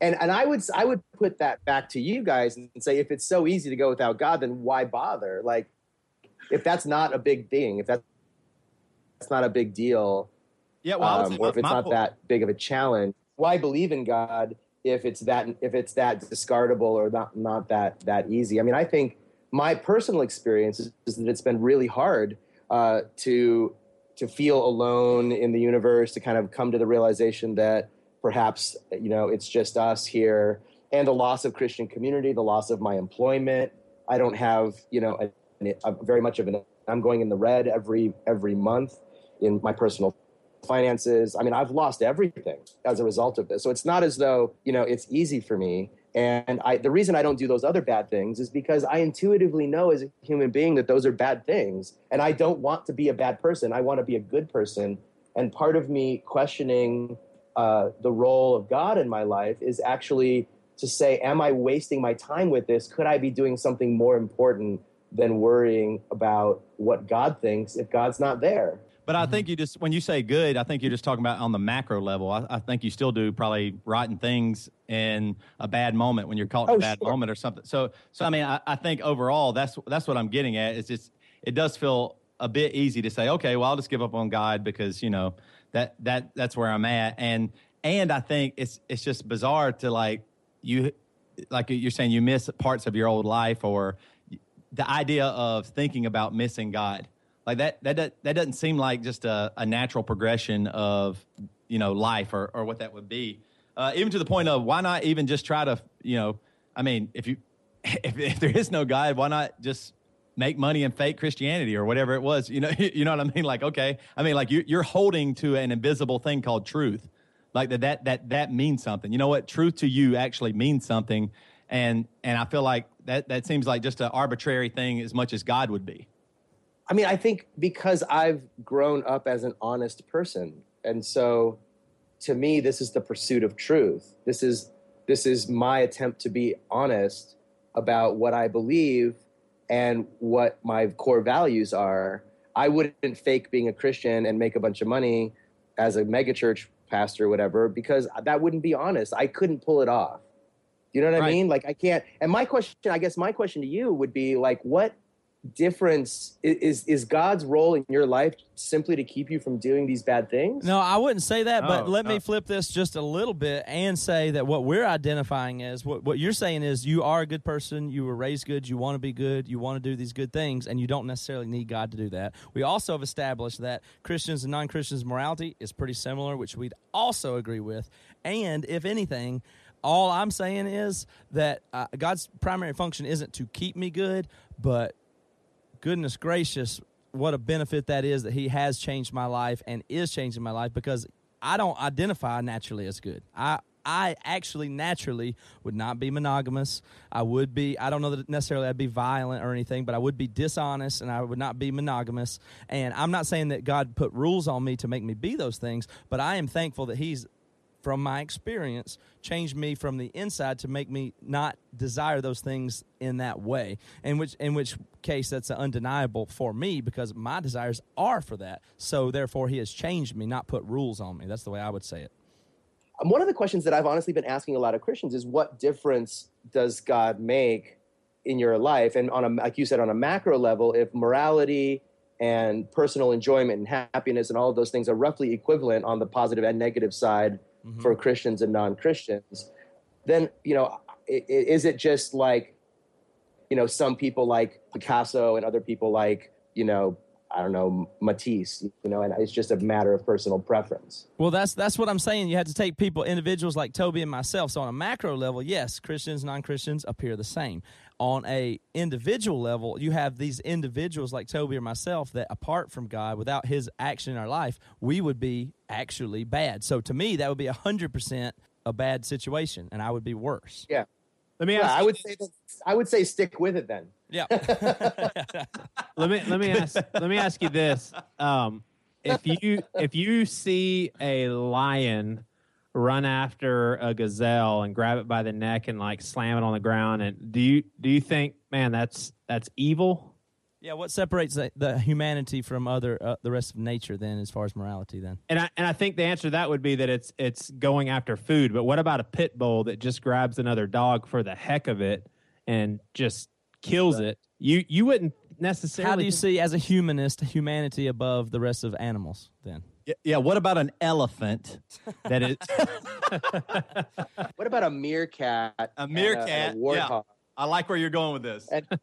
Speaker 2: And and I would I would put that back to you guys and say if it's so easy to go without God, then why bother? Like if that's not a big thing, if that's, that's not a big deal,
Speaker 3: yeah, well,
Speaker 2: um, or if it's not point. that big of a challenge, why believe in God if it's that if it's that discardable or not not that that easy? I mean, I think my personal experience is, is that it's been really hard uh, to to feel alone in the universe, to kind of come to the realization that perhaps you know it's just us here, and the loss of Christian community, the loss of my employment. I don't have you know a, a very much of an. I'm going in the red every every month in my personal finances. I mean, I've lost everything as a result of this. So it's not as though you know it's easy for me and I, the reason I don't do those other bad things is because I intuitively know as a human being that those are bad things. And I don't want to be a bad person. I want to be a good person. And part of me questioning uh, the role of God in my life is actually to say, Am I wasting my time with this? Could I be doing something more important than worrying about what God thinks if God's not there?
Speaker 3: But I mm-hmm. think you just when you say good, I think you're just talking about on the macro level. I, I think you still do probably rotten things in a bad moment when you're caught in
Speaker 2: Oh,
Speaker 3: a bad
Speaker 2: sure.
Speaker 3: moment or something. So, so I mean, I, I think overall that's that's what I'm getting at. Is just it does feel a bit easy to say, okay, well, I'll just give up on God because you know that that that's where I'm at, and and I think it's it's just bizarre to like you like you're saying you miss parts of your old life or the idea of thinking about missing God. Like that, that, that, doesn't seem like just a, a natural progression of, you know, life or, or what that would be. Uh, even to the point of why not even just try to, you know, I mean, if you, if, if there is no God, why not just make money and fake Christianity or whatever it was? You know, you know what I mean? Like, okay, I mean, like you, you're holding to an invisible thing called truth. Like that, that, that, that means something. You know what? Truth to you actually means something. And, and I feel like that, that seems like just an arbitrary thing as much as God would be.
Speaker 2: I mean, I think because I've grown up as an honest person, and so to me, this is the pursuit of truth. This is this is my attempt to be honest about what I believe and what my core values are. I wouldn't fake being a Christian and make a bunch of money as a megachurch pastor or whatever because that wouldn't be honest. I couldn't pull it off. You know what I mean? Like I can't. And my question, I guess, my question to you would be like, what difference is is God's role in your life simply to keep you from doing these bad things?
Speaker 5: No, I wouldn't say that, but
Speaker 3: Oh,
Speaker 5: let me
Speaker 3: no.
Speaker 5: flip this just a little bit and say that what we're identifying as what, what you're saying is you are a good person, you were raised good, you want to be good, you want to do these good things, and you don't necessarily need God to do that. We also have established that Christians and non Christians' morality is pretty similar, which we'd also agree with. And if anything, all I'm saying is that uh, God's primary function isn't to keep me good, but goodness gracious, what a benefit that is that he has changed my life and is changing my life because I don't identify naturally as good. I I actually naturally would not be monogamous. I would be I don't know that necessarily I'd be violent or anything, but I would be dishonest and I would not be monogamous. And I'm not saying that God put rules on me to make me be those things, but I am thankful that he's from my experience changed me from the inside to make me not desire those things in that way. In which in which case that's undeniable for me because my desires are for that. So therefore he has changed me not put rules on me. That's the way i would say it.
Speaker 2: One of the questions that I've honestly been asking a lot of Christians is what difference does God make in your life? And on a like you said on a macro level, if morality and personal enjoyment and happiness and all of those things are roughly equivalent on the positive and negative side Mm-hmm. for Christians and non-Christians, then you know, is it just like you know some people like Picasso and other people like you know I don't know Matisse, you know, and it's just a matter of personal preference.
Speaker 5: Well, that's that's what I'm saying. You have to take people, individuals like Toby and myself. So on a macro level, yes, Christians, non-Christians appear the same. On a individual level, you have these individuals like Toby or myself that apart from God, without his action in our life, we would be actually bad. So to me, that would be 100% a bad situation and I would be worse.
Speaker 2: Yeah.
Speaker 4: Let me
Speaker 2: Yeah,
Speaker 4: ask.
Speaker 2: I would say that, I would say stick with it then.
Speaker 5: Yeah.
Speaker 4: let me let me ask let me ask you this um if you if you see a lion run after a gazelle and grab it by the neck and like slam it on the ground and do you do you think man that's that's evil
Speaker 5: yeah, what separates the, the humanity from other uh, the rest of nature then as far as morality then?
Speaker 4: and I and I think the answer to that would be that it's it's going after food. But what about a pit bull that just grabs another dog for the heck of it and just kills it? You you wouldn't necessarily.
Speaker 5: How do you see as a humanist humanity above the rest of animals then?
Speaker 3: Yeah, yeah. What about an elephant that is
Speaker 2: What about a meerkat?
Speaker 3: a
Speaker 2: and
Speaker 3: meerkat?
Speaker 2: and a
Speaker 3: yeah.
Speaker 2: warthog?
Speaker 3: I like where you're going with this.
Speaker 2: And-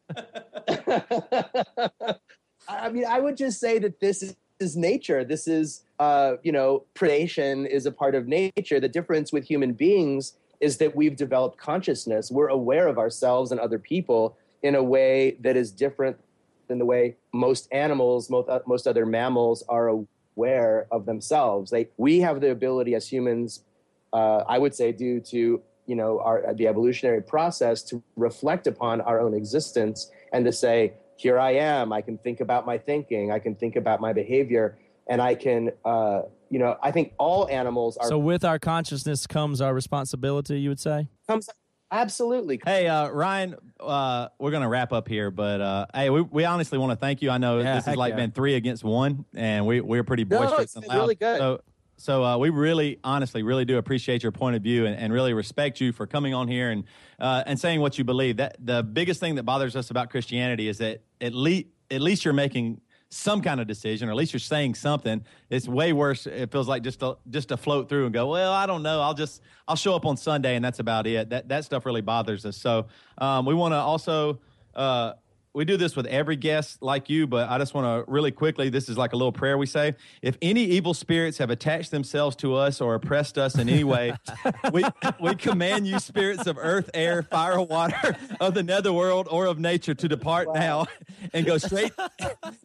Speaker 2: I mean, I would just say that this is, is nature. This is, uh, you know, predation is a part of nature. The difference with human beings is that we've developed consciousness. We're aware of ourselves and other people in a way that is different than the way most animals, most, uh, most other mammals are aware of themselves. They, we have the ability as humans, uh, I would say, due to you know our the evolutionary process to reflect upon our own existence and to say here i am i can think about my thinking i can think about my behavior and i can uh, you know i think all animals are
Speaker 5: So with our consciousness comes our responsibility, you would say?
Speaker 2: comes Absolutely.
Speaker 3: Hey, uh, Ryan, uh, we're going to wrap up here, but uh, hey, we, we honestly want to thank you. I know
Speaker 4: Yeah,
Speaker 3: this has like
Speaker 4: yeah.
Speaker 3: been three against one, and we, we're pretty
Speaker 2: No,
Speaker 3: boisterous
Speaker 2: it's
Speaker 3: and
Speaker 2: been
Speaker 3: loud.
Speaker 2: really good.
Speaker 3: So, so uh, we really, honestly, really do appreciate your point of view and, and really respect you for coming on here and uh, and saying what you believe. That the biggest thing that bothers us about Christianity is that at least at least you're making some kind of decision, or at least you're saying something. It's way worse. It feels like just to, just to float through and go, well, I don't know. I'll just I'll show up on Sunday and that's about it. That that stuff really bothers us. So um, we want to also. Uh, we do this with every guest like you, but I just want to really quickly. This is like a little prayer we say. If any evil spirits have attached themselves to us or oppressed us in any way, we, we command you, spirits of earth, air, fire, water, of the netherworld or of nature, to depart now and go straight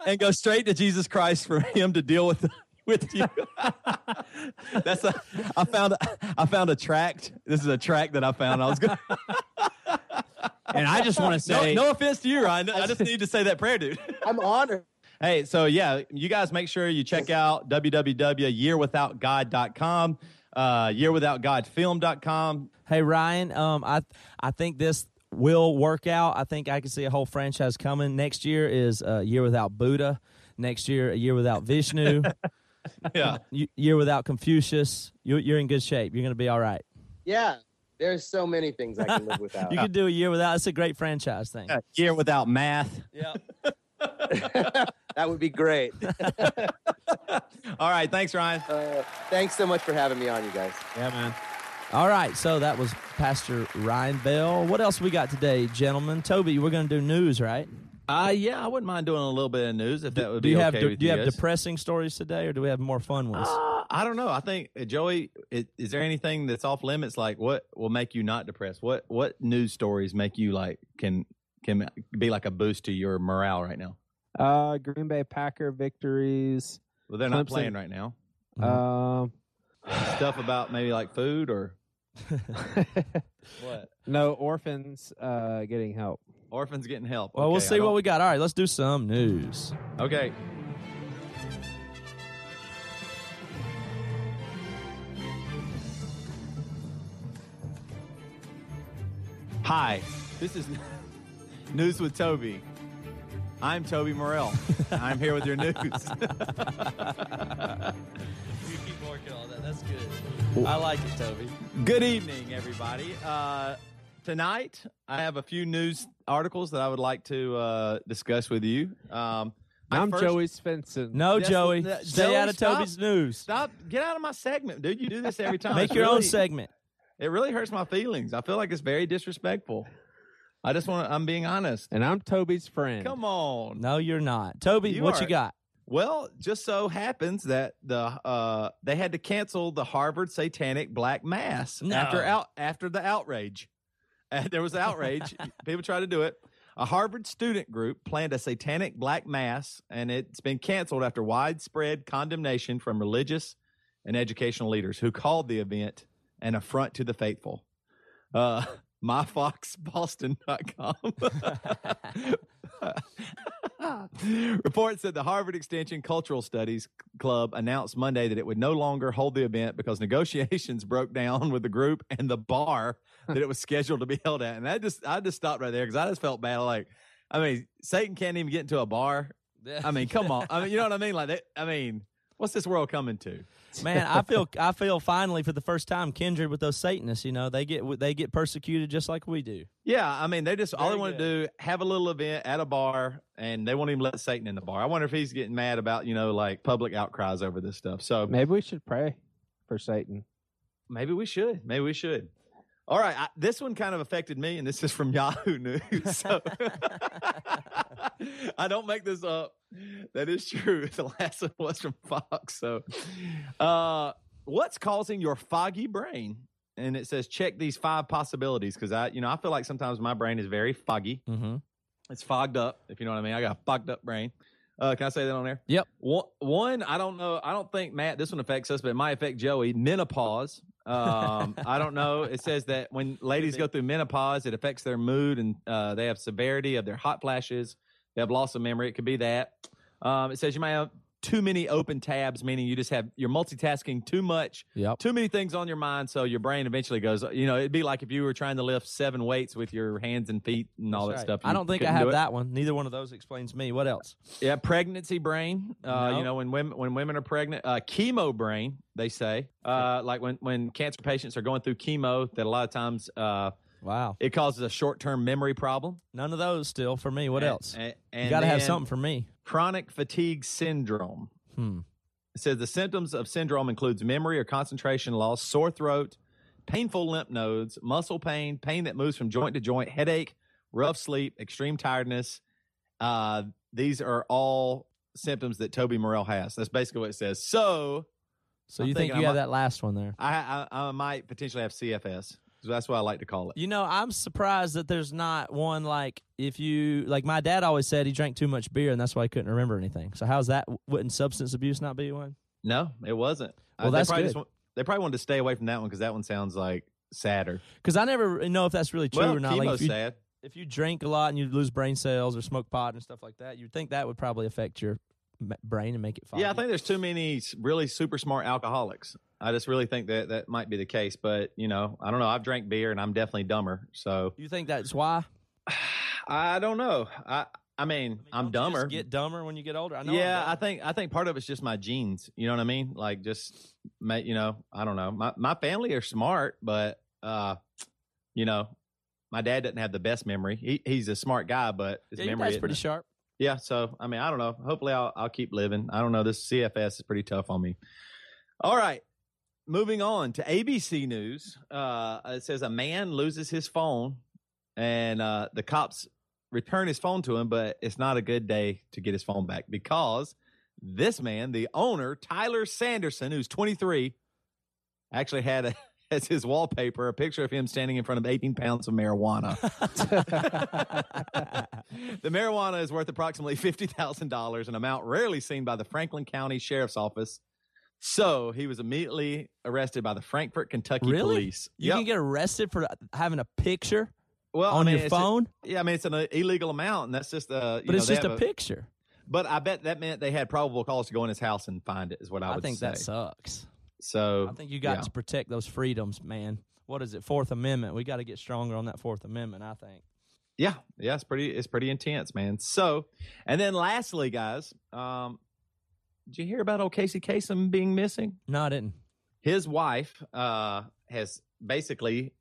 Speaker 3: and go straight to Jesus Christ for Him to deal with with you. That's a. I found. I found a tract. This is a tract that I found. I was going.
Speaker 7: And I just want to say,
Speaker 3: no offense to you, Ryan. I just need to say that prayer, dude.
Speaker 2: I'm honored.
Speaker 3: Hey, so yeah, you guys make sure you check out www.yearwithoutgod.com, uh, yearwithoutgodfilm.com.
Speaker 5: Hey Ryan, um, I I think this will work out. I think I can see a whole franchise coming. Next year is a year without Buddha. Next year, a year without Vishnu.
Speaker 3: Yeah.
Speaker 5: y- year without Confucius. You, you're in good shape. You're going to be all right.
Speaker 2: Yeah, there's so many things I can live without.
Speaker 5: You could do a year without. It's a great franchise thing.
Speaker 3: Uh, Year without math.
Speaker 5: Yeah.
Speaker 2: that would be great.
Speaker 3: All right. Thanks, Ryan.
Speaker 2: Uh, thanks so much for having me on, you guys.
Speaker 4: Yeah, man.
Speaker 5: All right. So that was Pastor Ryan Bell. What else we got today, gentlemen? Toby, we're going to do news, right?
Speaker 3: Uh, yeah, I wouldn't mind doing a little bit of news if that would
Speaker 5: do
Speaker 3: be
Speaker 5: you
Speaker 3: okay
Speaker 5: have
Speaker 3: with
Speaker 5: do you have
Speaker 3: guys.
Speaker 5: depressing stories today, or do we have more fun ones?
Speaker 3: Uh, I don't know. I think uh, Joey, i- is there anything that's off limits? Like, what will make you not depressed? What what news stories make you like can can be like a boost to your morale right now?
Speaker 4: Uh, Green Bay Packer victories.
Speaker 3: Well, they're not playing right now.
Speaker 4: Um,
Speaker 3: Stuff about maybe like food or what?
Speaker 4: No orphans uh, getting help.
Speaker 3: Orphans getting help.
Speaker 5: well, we'll see what we got. All right, let's do some news.
Speaker 3: Okay. Hi, this is News with Toby. I'm Toby Morrell. I'm here with your news.
Speaker 5: You keep working on that. That's good. I like it, Toby.
Speaker 3: Good evening, everybody. Uh, tonight, I have a few news articles that I would like to uh, discuss with you. Um,
Speaker 4: I'm
Speaker 3: first-
Speaker 4: Joey Svensson.
Speaker 5: No,
Speaker 3: That's-
Speaker 5: Joey.
Speaker 3: that-
Speaker 5: Stay
Speaker 3: Joey,
Speaker 5: out of
Speaker 3: stop.
Speaker 5: Toby's news.
Speaker 3: Stop! Get out of my segment, dude. You do this every time.
Speaker 5: Make
Speaker 3: It's
Speaker 5: your own segment.
Speaker 3: It really hurts my feelings. I feel like it's very disrespectful. I just want to, I'm being honest.
Speaker 4: And I'm Toby's friend.
Speaker 3: Come on.
Speaker 5: No, you're not. Toby,
Speaker 3: You
Speaker 5: what
Speaker 3: are-
Speaker 5: you got?
Speaker 3: Well, just so happens that the uh they had to cancel the Harvard Satanic Black Mass
Speaker 5: No.
Speaker 3: after out after the outrage. Uh, there was outrage. People tried to do it. A Harvard student group planned a satanic black mass, and it's been canceled after widespread condemnation from religious and educational leaders who called the event an affront to the faithful. Uh, myfoxboston.com. Reports that the Harvard Extension Cultural Studies Club announced Monday that it would no longer hold the event because negotiations broke down with the group and the bar that it was scheduled to be held at. And I just, I just stopped right there because I just felt bad. Like, I mean, Satan can't even get into a bar. I mean, come on. I mean, you know what I mean? Like, that, I mean, what's this world coming to?
Speaker 5: Man, I feel I feel finally for the first time kindred with those Satanists. You know, they get they get persecuted just like we do.
Speaker 3: Yeah, I mean, they just all they want to do have a little event at a bar, and they won't even let Satan in the bar. I wonder if he's getting mad about you know like public outcries over this stuff. So
Speaker 4: Maybe we should pray for Satan.
Speaker 3: maybe we should. Maybe we should. All right, I, this one kind of affected me, and this is from Yahoo News. So I don't make this up. That is true. The last one was from Fox. So, uh, what's causing your foggy brain? And it says check these five possibilities because I, you know, I feel like sometimes my brain is very foggy.
Speaker 5: Mm-hmm.
Speaker 3: It's fogged up, if you know what I mean. I got a fogged up brain. Uh, can I say that on there?
Speaker 5: Yep.
Speaker 3: One, one, I don't know. I don't think Matt. This one affects us, but it might affect Joey. Menopause. Um, I don't know. It says that when ladies go through menopause, it affects their mood and uh, they have severity of their hot flashes. They have loss of memory. It could be that. Um, it says you may have too many open tabs, meaning you just have you're multitasking too much,
Speaker 5: Yep.
Speaker 3: too many things on your mind, so your brain eventually goes. You know, it'd be like if you were trying to lift seven weights with your hands and feet and all that
Speaker 5: That's
Speaker 3: stuff.
Speaker 5: I don't think I have that one. Neither one of those explains me. What else?
Speaker 3: Yeah, pregnancy brain. Uh,
Speaker 5: No.
Speaker 3: You know, when women when women are pregnant, uh, chemo brain. They say, uh, like when when cancer patients are going through chemo, that a lot of times uh,
Speaker 5: Wow.
Speaker 3: it causes a short term memory problem.
Speaker 5: None of those still for me. What
Speaker 3: And-
Speaker 5: else?
Speaker 3: And,
Speaker 5: you got to have something for me.
Speaker 3: Chronic fatigue syndrome.
Speaker 5: Hmm.
Speaker 3: It says the symptoms of syndrome includes memory or concentration loss, sore throat, painful lymph nodes, muscle pain, pain that moves from joint to joint, headache, rough sleep, extreme tiredness. Uh, these are all symptoms that Toby Morrell has. That's basically what it says. So
Speaker 5: So
Speaker 3: I'm
Speaker 5: you think you
Speaker 3: I
Speaker 5: have
Speaker 3: might-
Speaker 5: that last one there?
Speaker 3: I, I, I might potentially have CFS. So that's what I like to call it.
Speaker 5: You know, I'm surprised that there's not one like if you like my dad always said he drank too much beer and that's why he couldn't remember anything. So how's that? Wouldn't substance abuse not be one?
Speaker 3: No, it wasn't.
Speaker 5: Well,
Speaker 3: Uh, they
Speaker 5: that's
Speaker 3: probably
Speaker 5: good.
Speaker 3: Just, they probably wanted to stay away from that one because that one sounds like sadder.
Speaker 5: Because I never know if that's really true
Speaker 3: well,
Speaker 5: or not. Like if you,
Speaker 3: sad.
Speaker 5: if you drink a lot and you lose brain cells or smoke pot and stuff like that, you'd think that would probably affect your brain and make it foggy.
Speaker 3: Yeah, I think there's too many really super smart alcoholics. I just really think that that might be the case. But you know, I don't know. I've drank beer and I'm definitely dumber. So
Speaker 5: You think that's why?
Speaker 3: I don't know. I I mean, I am
Speaker 5: Don't you just
Speaker 3: dumber.
Speaker 5: Get dumber when you get older. I know.
Speaker 3: Yeah, I think I think part of it's just my genes. You know what I mean? Like just, ma- you know, I don't know. My my family are smart, but uh, you know, my dad doesn't have the best memory. He, he's a smart guy, but his
Speaker 5: yeah,
Speaker 3: memory isn't
Speaker 5: pretty sharp.
Speaker 3: Yeah, so I mean, I don't know. Hopefully, I'll I'll keep living. I don't know. This CFS is pretty tough on me. All right, moving on to ABC News. Uh, it says a man loses his phone, and uh, the cops return his phone to him, but it's not a good day to get his phone back because this man, the owner Tyler Sanderson, who's 23, actually had a, as his wallpaper a picture of him standing in front of 18 pounds of marijuana. the marijuana is worth approximately $50,000, an amount rarely seen by the Franklin County Sheriff's Office. So he was immediately arrested by the Frankfort, Kentucky
Speaker 5: Really?
Speaker 3: police.
Speaker 5: You
Speaker 3: Yep.
Speaker 5: can get arrested for having a picture
Speaker 3: well, I
Speaker 5: on
Speaker 3: mean,
Speaker 5: your
Speaker 3: a-
Speaker 5: phone,
Speaker 3: yeah, I mean, it's an uh, illegal amount, and that's just uh, you
Speaker 5: but
Speaker 3: know,
Speaker 5: it's just
Speaker 3: have
Speaker 5: a picture.
Speaker 3: But I bet that meant they had probable cause to go in his house and find it. Is what I
Speaker 5: I,
Speaker 3: would
Speaker 5: think
Speaker 3: say.
Speaker 5: that sucks.
Speaker 3: So
Speaker 5: I think you got
Speaker 3: yeah.
Speaker 5: to protect those freedoms, man. What is it? Fourth Amendment. We got to get stronger on that Fourth Amendment. I think.
Speaker 3: Yeah, yeah, it's pretty it's pretty intense, man. So, and then lastly, guys, um, did you hear about old Casey Kasem being missing?
Speaker 5: No, I didn't.
Speaker 3: His wife uh, has basically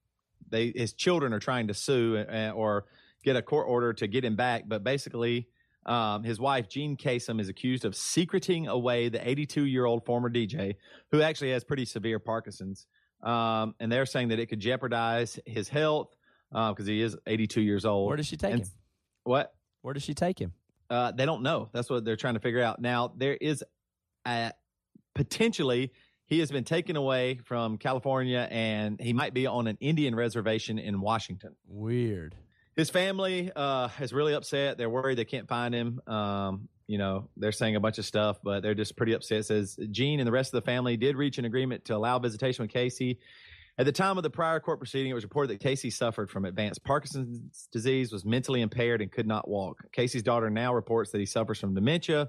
Speaker 3: they his children are trying to sue uh, or get a court order to get him back, but basically. Um, his wife, Jean Kasem, is accused of secreting away the 82 year old former DJ who actually has pretty severe Parkinson's. Um, and they're saying that it could jeopardize his health because he is 82 years old.
Speaker 5: Where does she take
Speaker 3: And-
Speaker 5: him?
Speaker 3: What?
Speaker 5: Where does she take him?
Speaker 3: Uh, they don't know. That's what they're trying to figure out. Now, there is a, potentially he has been taken away from California and he might be on an Indian reservation in Washington.
Speaker 5: Weird.
Speaker 3: His family uh, is really upset. They're worried they can't find him. Um, you know, they're saying a bunch of stuff, but they're just pretty upset. It says Jean and the rest of the family did reach an agreement to allow visitation with Casey. At the time of the prior court proceeding, it was reported that Casey suffered from advanced Parkinson's disease, was mentally impaired, and could not walk. Casey's daughter now reports that he suffers from dementia.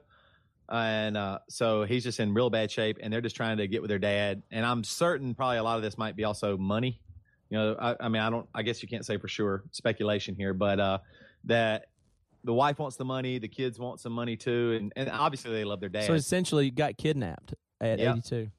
Speaker 3: And uh, so he's just in real bad shape, and they're just trying to get with their dad. And I'm certain probably a lot of this might be also money. You know, I, I mean, I don't, I guess you can't say for sure, speculation here, but uh, that the wife wants the money, the kids want some money too. And, and obviously they love their dad.
Speaker 5: So essentially, you got kidnapped at
Speaker 3: Yeah.
Speaker 5: 82.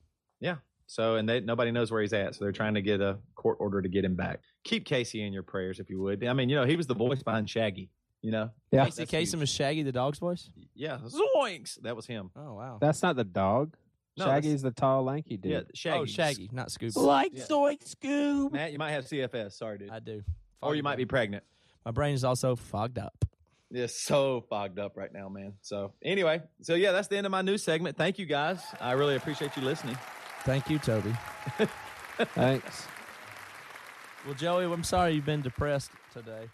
Speaker 3: So, and they, nobody knows where he's at. So they're trying to get a court order to get him back. Keep Casey in your prayers if you would. I mean, you know, he was the voice behind Shaggy, you know?
Speaker 7: Yeah.
Speaker 5: Casey
Speaker 3: That's
Speaker 5: Kasem
Speaker 3: huge.
Speaker 5: is Shaggy the dog's voice.
Speaker 3: Yeah. Zoinks. That was him.
Speaker 5: Oh wow.
Speaker 4: That's not the dog.
Speaker 3: No,
Speaker 4: Shaggy's the tall, lanky dude.
Speaker 3: Yeah. Shaggy.
Speaker 5: Oh, Shaggy, not Scooby.
Speaker 7: Like
Speaker 3: Yeah.
Speaker 7: Zoink Scoob.
Speaker 3: Matt, you might have CFS. Sorry, dude.
Speaker 5: I do.
Speaker 3: Or you might be pregnant.
Speaker 5: My brain is also fogged up.
Speaker 3: It's so fogged up right now, man. So, anyway, so yeah, that's the end of my news segment. Thank you guys. I really appreciate you listening.
Speaker 5: Thank you, Toby.
Speaker 4: Thanks.
Speaker 5: Well, Joey, I'm sorry you've been depressed today.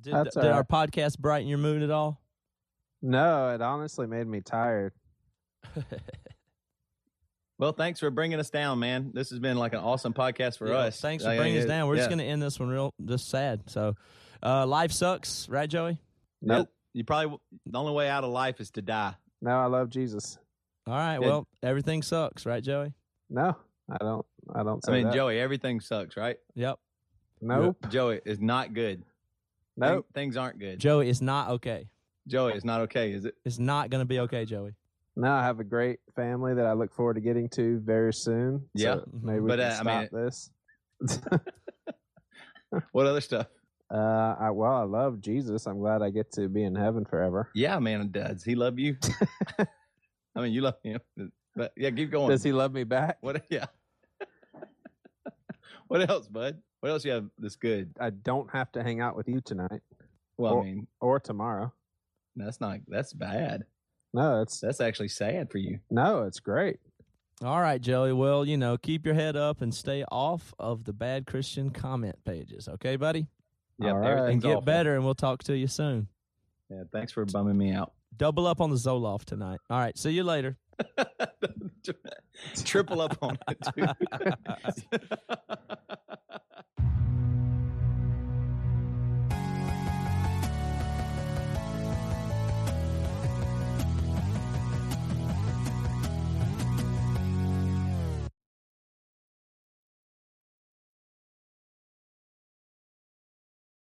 Speaker 5: Did,
Speaker 4: That's
Speaker 5: did
Speaker 4: all
Speaker 5: our podcast brighten your mood at all?
Speaker 4: No, it honestly made me tired.
Speaker 3: Well, thanks for bringing us down, man. This has been like an awesome podcast for
Speaker 5: Yeah,
Speaker 3: us.
Speaker 5: Thanks for bringing us down. We're just going to end this one real just sad. So, uh, life sucks, right, Joey?
Speaker 4: Nope.
Speaker 3: You probably the only way out of life is to die.
Speaker 4: No, I love Jesus.
Speaker 5: All right.
Speaker 3: Yeah.
Speaker 5: Well, everything sucks, right, Joey?
Speaker 4: No, I don't. I don't.
Speaker 3: I mean,
Speaker 4: that.
Speaker 3: Joey, everything sucks, right?
Speaker 5: Yep.
Speaker 4: Nope.
Speaker 3: Joey is not good.
Speaker 4: Nope.
Speaker 3: Thing- things aren't good.
Speaker 5: Joey, is not okay.
Speaker 3: Joey, it's not okay, is it?
Speaker 5: It's not going to be okay, Joey.
Speaker 4: No, I have a great family that I look forward to getting to very soon.
Speaker 3: Yeah.
Speaker 4: So maybe we
Speaker 3: But,
Speaker 4: can
Speaker 3: uh, I
Speaker 4: stop
Speaker 3: mean-
Speaker 4: this.
Speaker 3: What other stuff?
Speaker 4: Uh, I, well, I love Jesus. I'm glad I get to be in heaven forever.
Speaker 3: Yeah, man, does he love you? I mean, you love him, but yeah, keep going.
Speaker 4: Does he love me back?
Speaker 3: What? Yeah. what else, bud? What else you have that's good?
Speaker 4: I don't have to hang out with you tonight
Speaker 3: Well,
Speaker 4: Or-
Speaker 3: I mean,
Speaker 4: or tomorrow.
Speaker 3: that's not that's bad.
Speaker 4: No, it's
Speaker 3: That's actually sad for you.
Speaker 4: no, it's great.
Speaker 5: All right, Joey. Well, you know, keep your head up and stay off of the bad Christian comment pages. Okay, buddy?
Speaker 3: Yeah,
Speaker 4: All right.
Speaker 5: And get
Speaker 3: awful.
Speaker 5: better, and we'll talk to you soon.
Speaker 3: Yeah, thanks for bumming me out.
Speaker 5: Double up on the Zoloft tonight. All right. See you later.
Speaker 3: Triple up on it. Too.